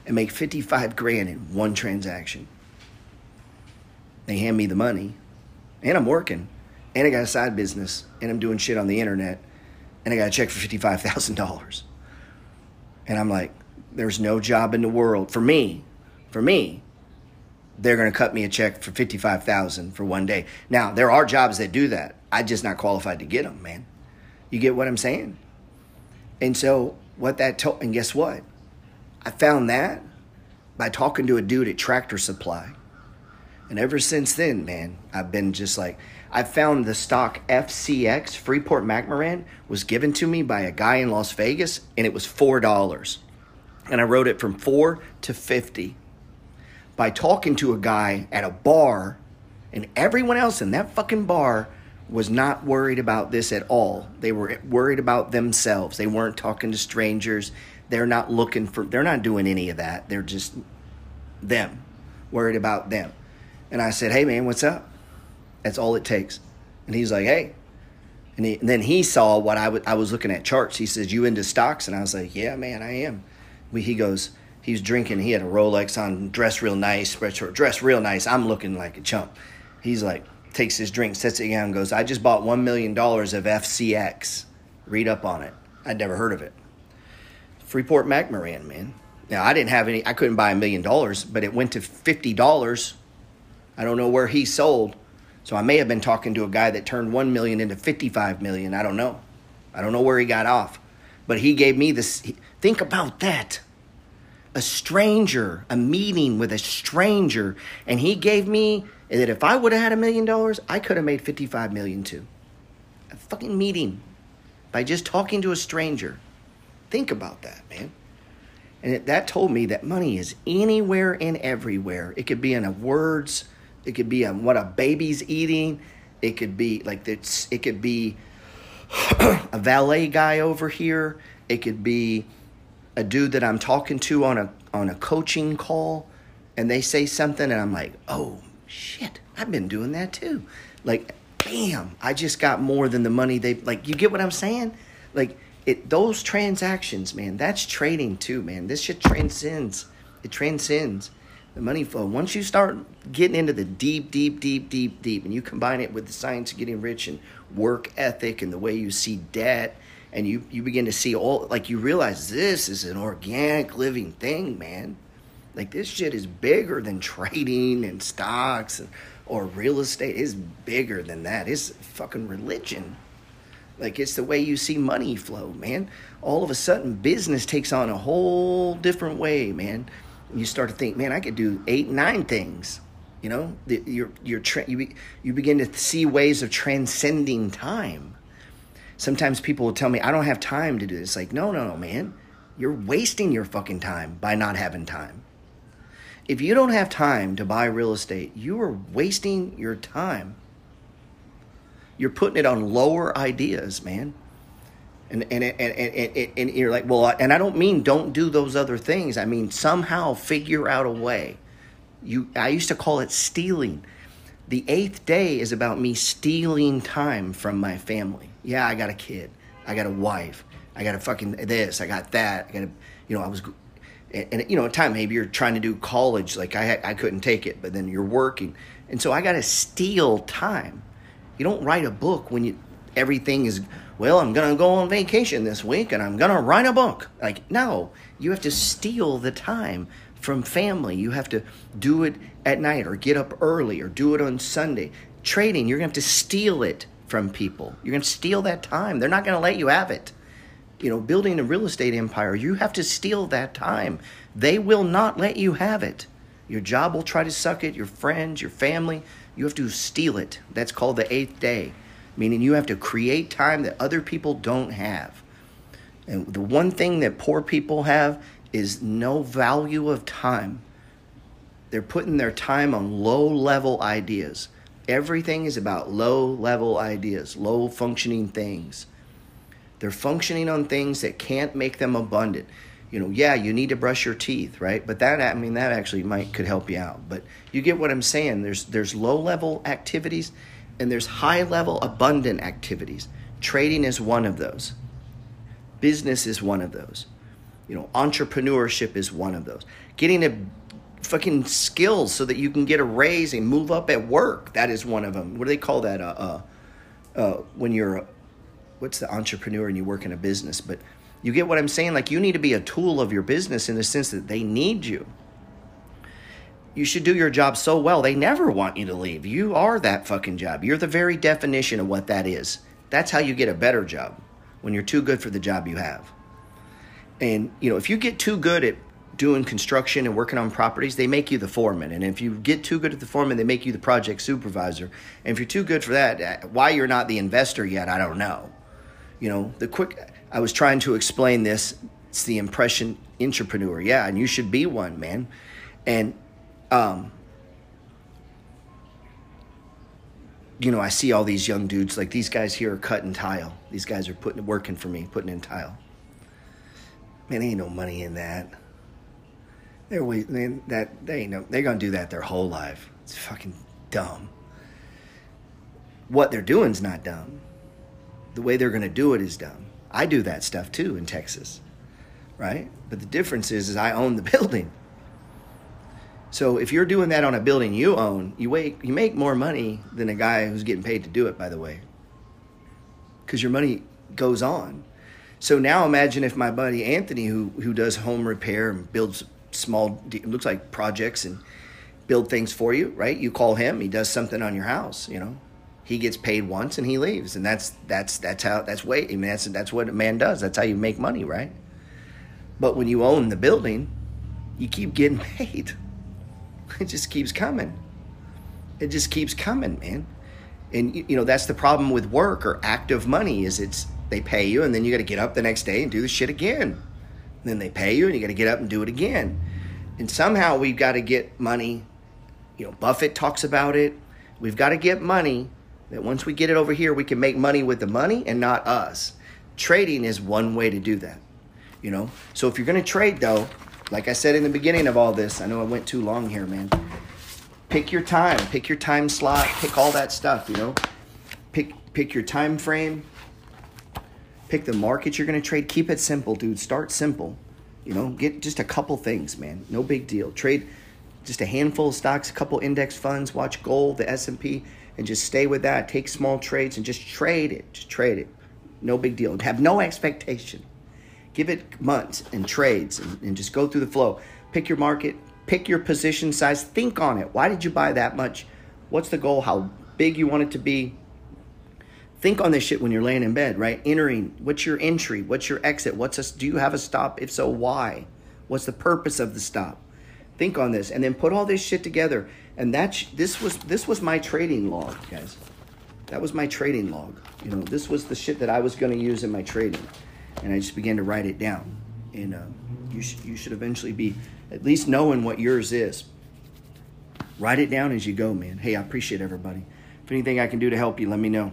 Speaker 1: And make 55 grand in one transaction. They hand me the money, and I'm working, and I got a side business, and I'm doing shit on the internet, and I got a check for $55,000. And I'm like, there's no job in the world for me. For me, they're going to cut me a check for 55,000 for one day. Now, there are jobs that do that. I'm just not qualified to get them, man. You get what I'm saying? And so, what that told, and guess what? I found that by talking to a dude at Tractor Supply. And ever since then, man, I've been just like, I found the stock FCX, Freeport McMoran, was given to me by a guy in Las Vegas, and it was $4. And I wrote it from 4 to 50 by talking to a guy at a bar, and everyone else in that fucking bar was not worried about this at all. They were worried about themselves. They weren't talking to strangers. They're not looking for, they're not doing any of that. They're just them, worried about them. And I said, hey, man, what's up? That's all it takes. And he's like, hey. And, he, and then he saw what I, w- I was looking at charts. He says, you into stocks? And I was like, yeah, man, I am. He goes, he was drinking. He had a Rolex on, dressed real nice, dressed real nice. I'm looking like a chump. He's like, takes his drink, sets it down, goes, I just bought $1 million of FCX. Read up on it. I'd never heard of it. Freeport McMoran, man. Now, I didn't have any, I couldn't buy a million dollars, but it went to $50 I don't know where he sold. So I may have been talking to a guy that turned 1 million into 55 million. I don't know. I don't know where he got off. But he gave me this think about that. A stranger, a meeting with a stranger, and he gave me that if I would have had a million dollars, I could have made 55 million too. A fucking meeting by just talking to a stranger. Think about that, man. And it, that told me that money is anywhere and everywhere. It could be in a words, it could be on what a baby's eating. It could be like it's. It could be a valet guy over here. It could be a dude that I'm talking to on a on a coaching call, and they say something, and I'm like, oh shit, I've been doing that too. Like, bam, I just got more than the money they like. You get what I'm saying? Like it. Those transactions, man. That's trading too, man. This shit transcends. It transcends the money flow. Once you start getting into the deep, deep, deep, deep, deep, and you combine it with the science of getting rich and work ethic and the way you see debt, and you, you begin to see all, like you realize this is an organic living thing, man. Like this shit is bigger than trading and stocks and, or real estate. It's bigger than that. It's fucking religion. Like it's the way you see money flow, man. All of a sudden, business takes on a whole different way, man you start to think, man, I could do eight, nine things. You know, you're, you're tra- you, be, you begin to see ways of transcending time. Sometimes people will tell me, I don't have time to do this. Like, no, no, no, man. You're wasting your fucking time by not having time. If you don't have time to buy real estate, you are wasting your time. You're putting it on lower ideas, man and and and, and, and, and you're like well and i don't mean don't do those other things i mean somehow figure out a way you i used to call it stealing the eighth day is about me stealing time from my family yeah i got a kid. I got a wife. I got a fucking this. I got that. I got a you know i was and, and you know at time maybe you're trying to do college like i i couldn't take it but then you're working. And so i got to steal time. You don't write a book when you everything is well, I'm to go on vacation this week and I'm to write a book. Like, no, you have to steal the time from family. You have to do it at night or get up early or do it on Sunday. Trading, you're to have to steal it from people. You're going to steal that time. They're not going to let you have it. You know, building a real estate empire, you have to steal that time. They will not let you have it. Your job will try to suck it, your friends, your family, you have to steal it. That's called the eighth day meaning you have to create time that other people don't have. And the one thing that poor people have is no value of time. They're putting their time on low level ideas. Everything is about low level ideas, low functioning things. They're functioning on things that can't make them abundant. You know, yeah, you need to brush your teeth, right? But that I mean that actually might could help you out. But you get what I'm saying. There's there's low level activities and there's high level abundant activities. Trading is one of those. Business is one of those. You know, entrepreneurship is one of those. Getting a fucking skills so that you can get a raise and move up at work. That is one of them. What do they call that? Uh, uh, uh, when you're, a, what's the entrepreneur and you work in a business? But you get what I'm saying? Like you need to be a tool of your business in the sense that they need you you should do your job so well they never want you to leave. You are that fucking job. You're the very definition of what that is. That's how you get a better job when you're too good for the job you have. And you know, if you get too good at doing construction and working on properties, they make you the foreman. And if you get too good at the foreman, they make you the project supervisor. And if you're too good for that, uh, why you're not the investor yet, I don't know. You know, the quick, I was trying to explain this. It's the impression entrepreneur. Yeah, and you should be one, man. And, um, you know, I see all these young dudes, like these guys here are cutting tile. These guys are putting working for me, putting in tile. Man, ain't no money in that. They're waiting. That they no. They're gonna do that their whole life. It's fucking dumb. What they're doing is not dumb. The way they're gonna do it is dumb. I do that stuff too in Texas, right? But the difference is, is I own the building. So if you're doing that on a building you own, you wait, you make more money than a guy who's getting paid to do it. By the way, because your money goes on. So now imagine if my buddy Anthony, who who does home repair and builds small, it looks like projects and build things for you, right? You call him, he does something on your house, you know. He gets paid once and he leaves, and that's that's that's how that's way. I mean, that's that's what a man does. That's how you make money, right? But when you own the building, you keep getting paid. It just keeps coming. It just keeps coming, man. And you know that's the problem with work or active money is it's they pay you and then you got to get up the next day and do the shit again. Then they pay you and you got to get up and do it again. And somehow we've got to get money. You know, Buffett talks about it. We've got to get money that once we get it over here, we can make money with the money and not us. Trading is one way to do that. You know, so if you're going to trade though, like I said in the beginning of all this, I know I went too long here, man. Pick your time, pick your time slot, pick all that stuff, you know. Pick pick your time frame. Pick the market you're going to trade. Keep it simple, dude. Start simple. You know, get just a couple things, man. No big deal. Trade just a handful of stocks, a couple index funds, watch gold, the S&P and just stay with that. Take small trades and just trade it. Just trade it. No big deal. Have no expectation. Give it months and trades and, and just go through the flow. Pick your market, pick your position size, think on it. Why did you buy that much? What's the goal? How big you want it to be? Think on this shit when you're laying in bed, right? Entering, what's your entry? What's your exit? What's a, do you have a stop? If so, why? What's the purpose of the stop? Think on this and then put all this shit together. And that's this was this was my trading log, guys. That was my trading log. You know, this was the shit that I was going to use in my trading and I just began to write it down. And uh, you, sh- you should eventually be at least knowing what yours is. Write it down as you go, man. Hey, I appreciate everybody. If anything I can do to help you, let me know.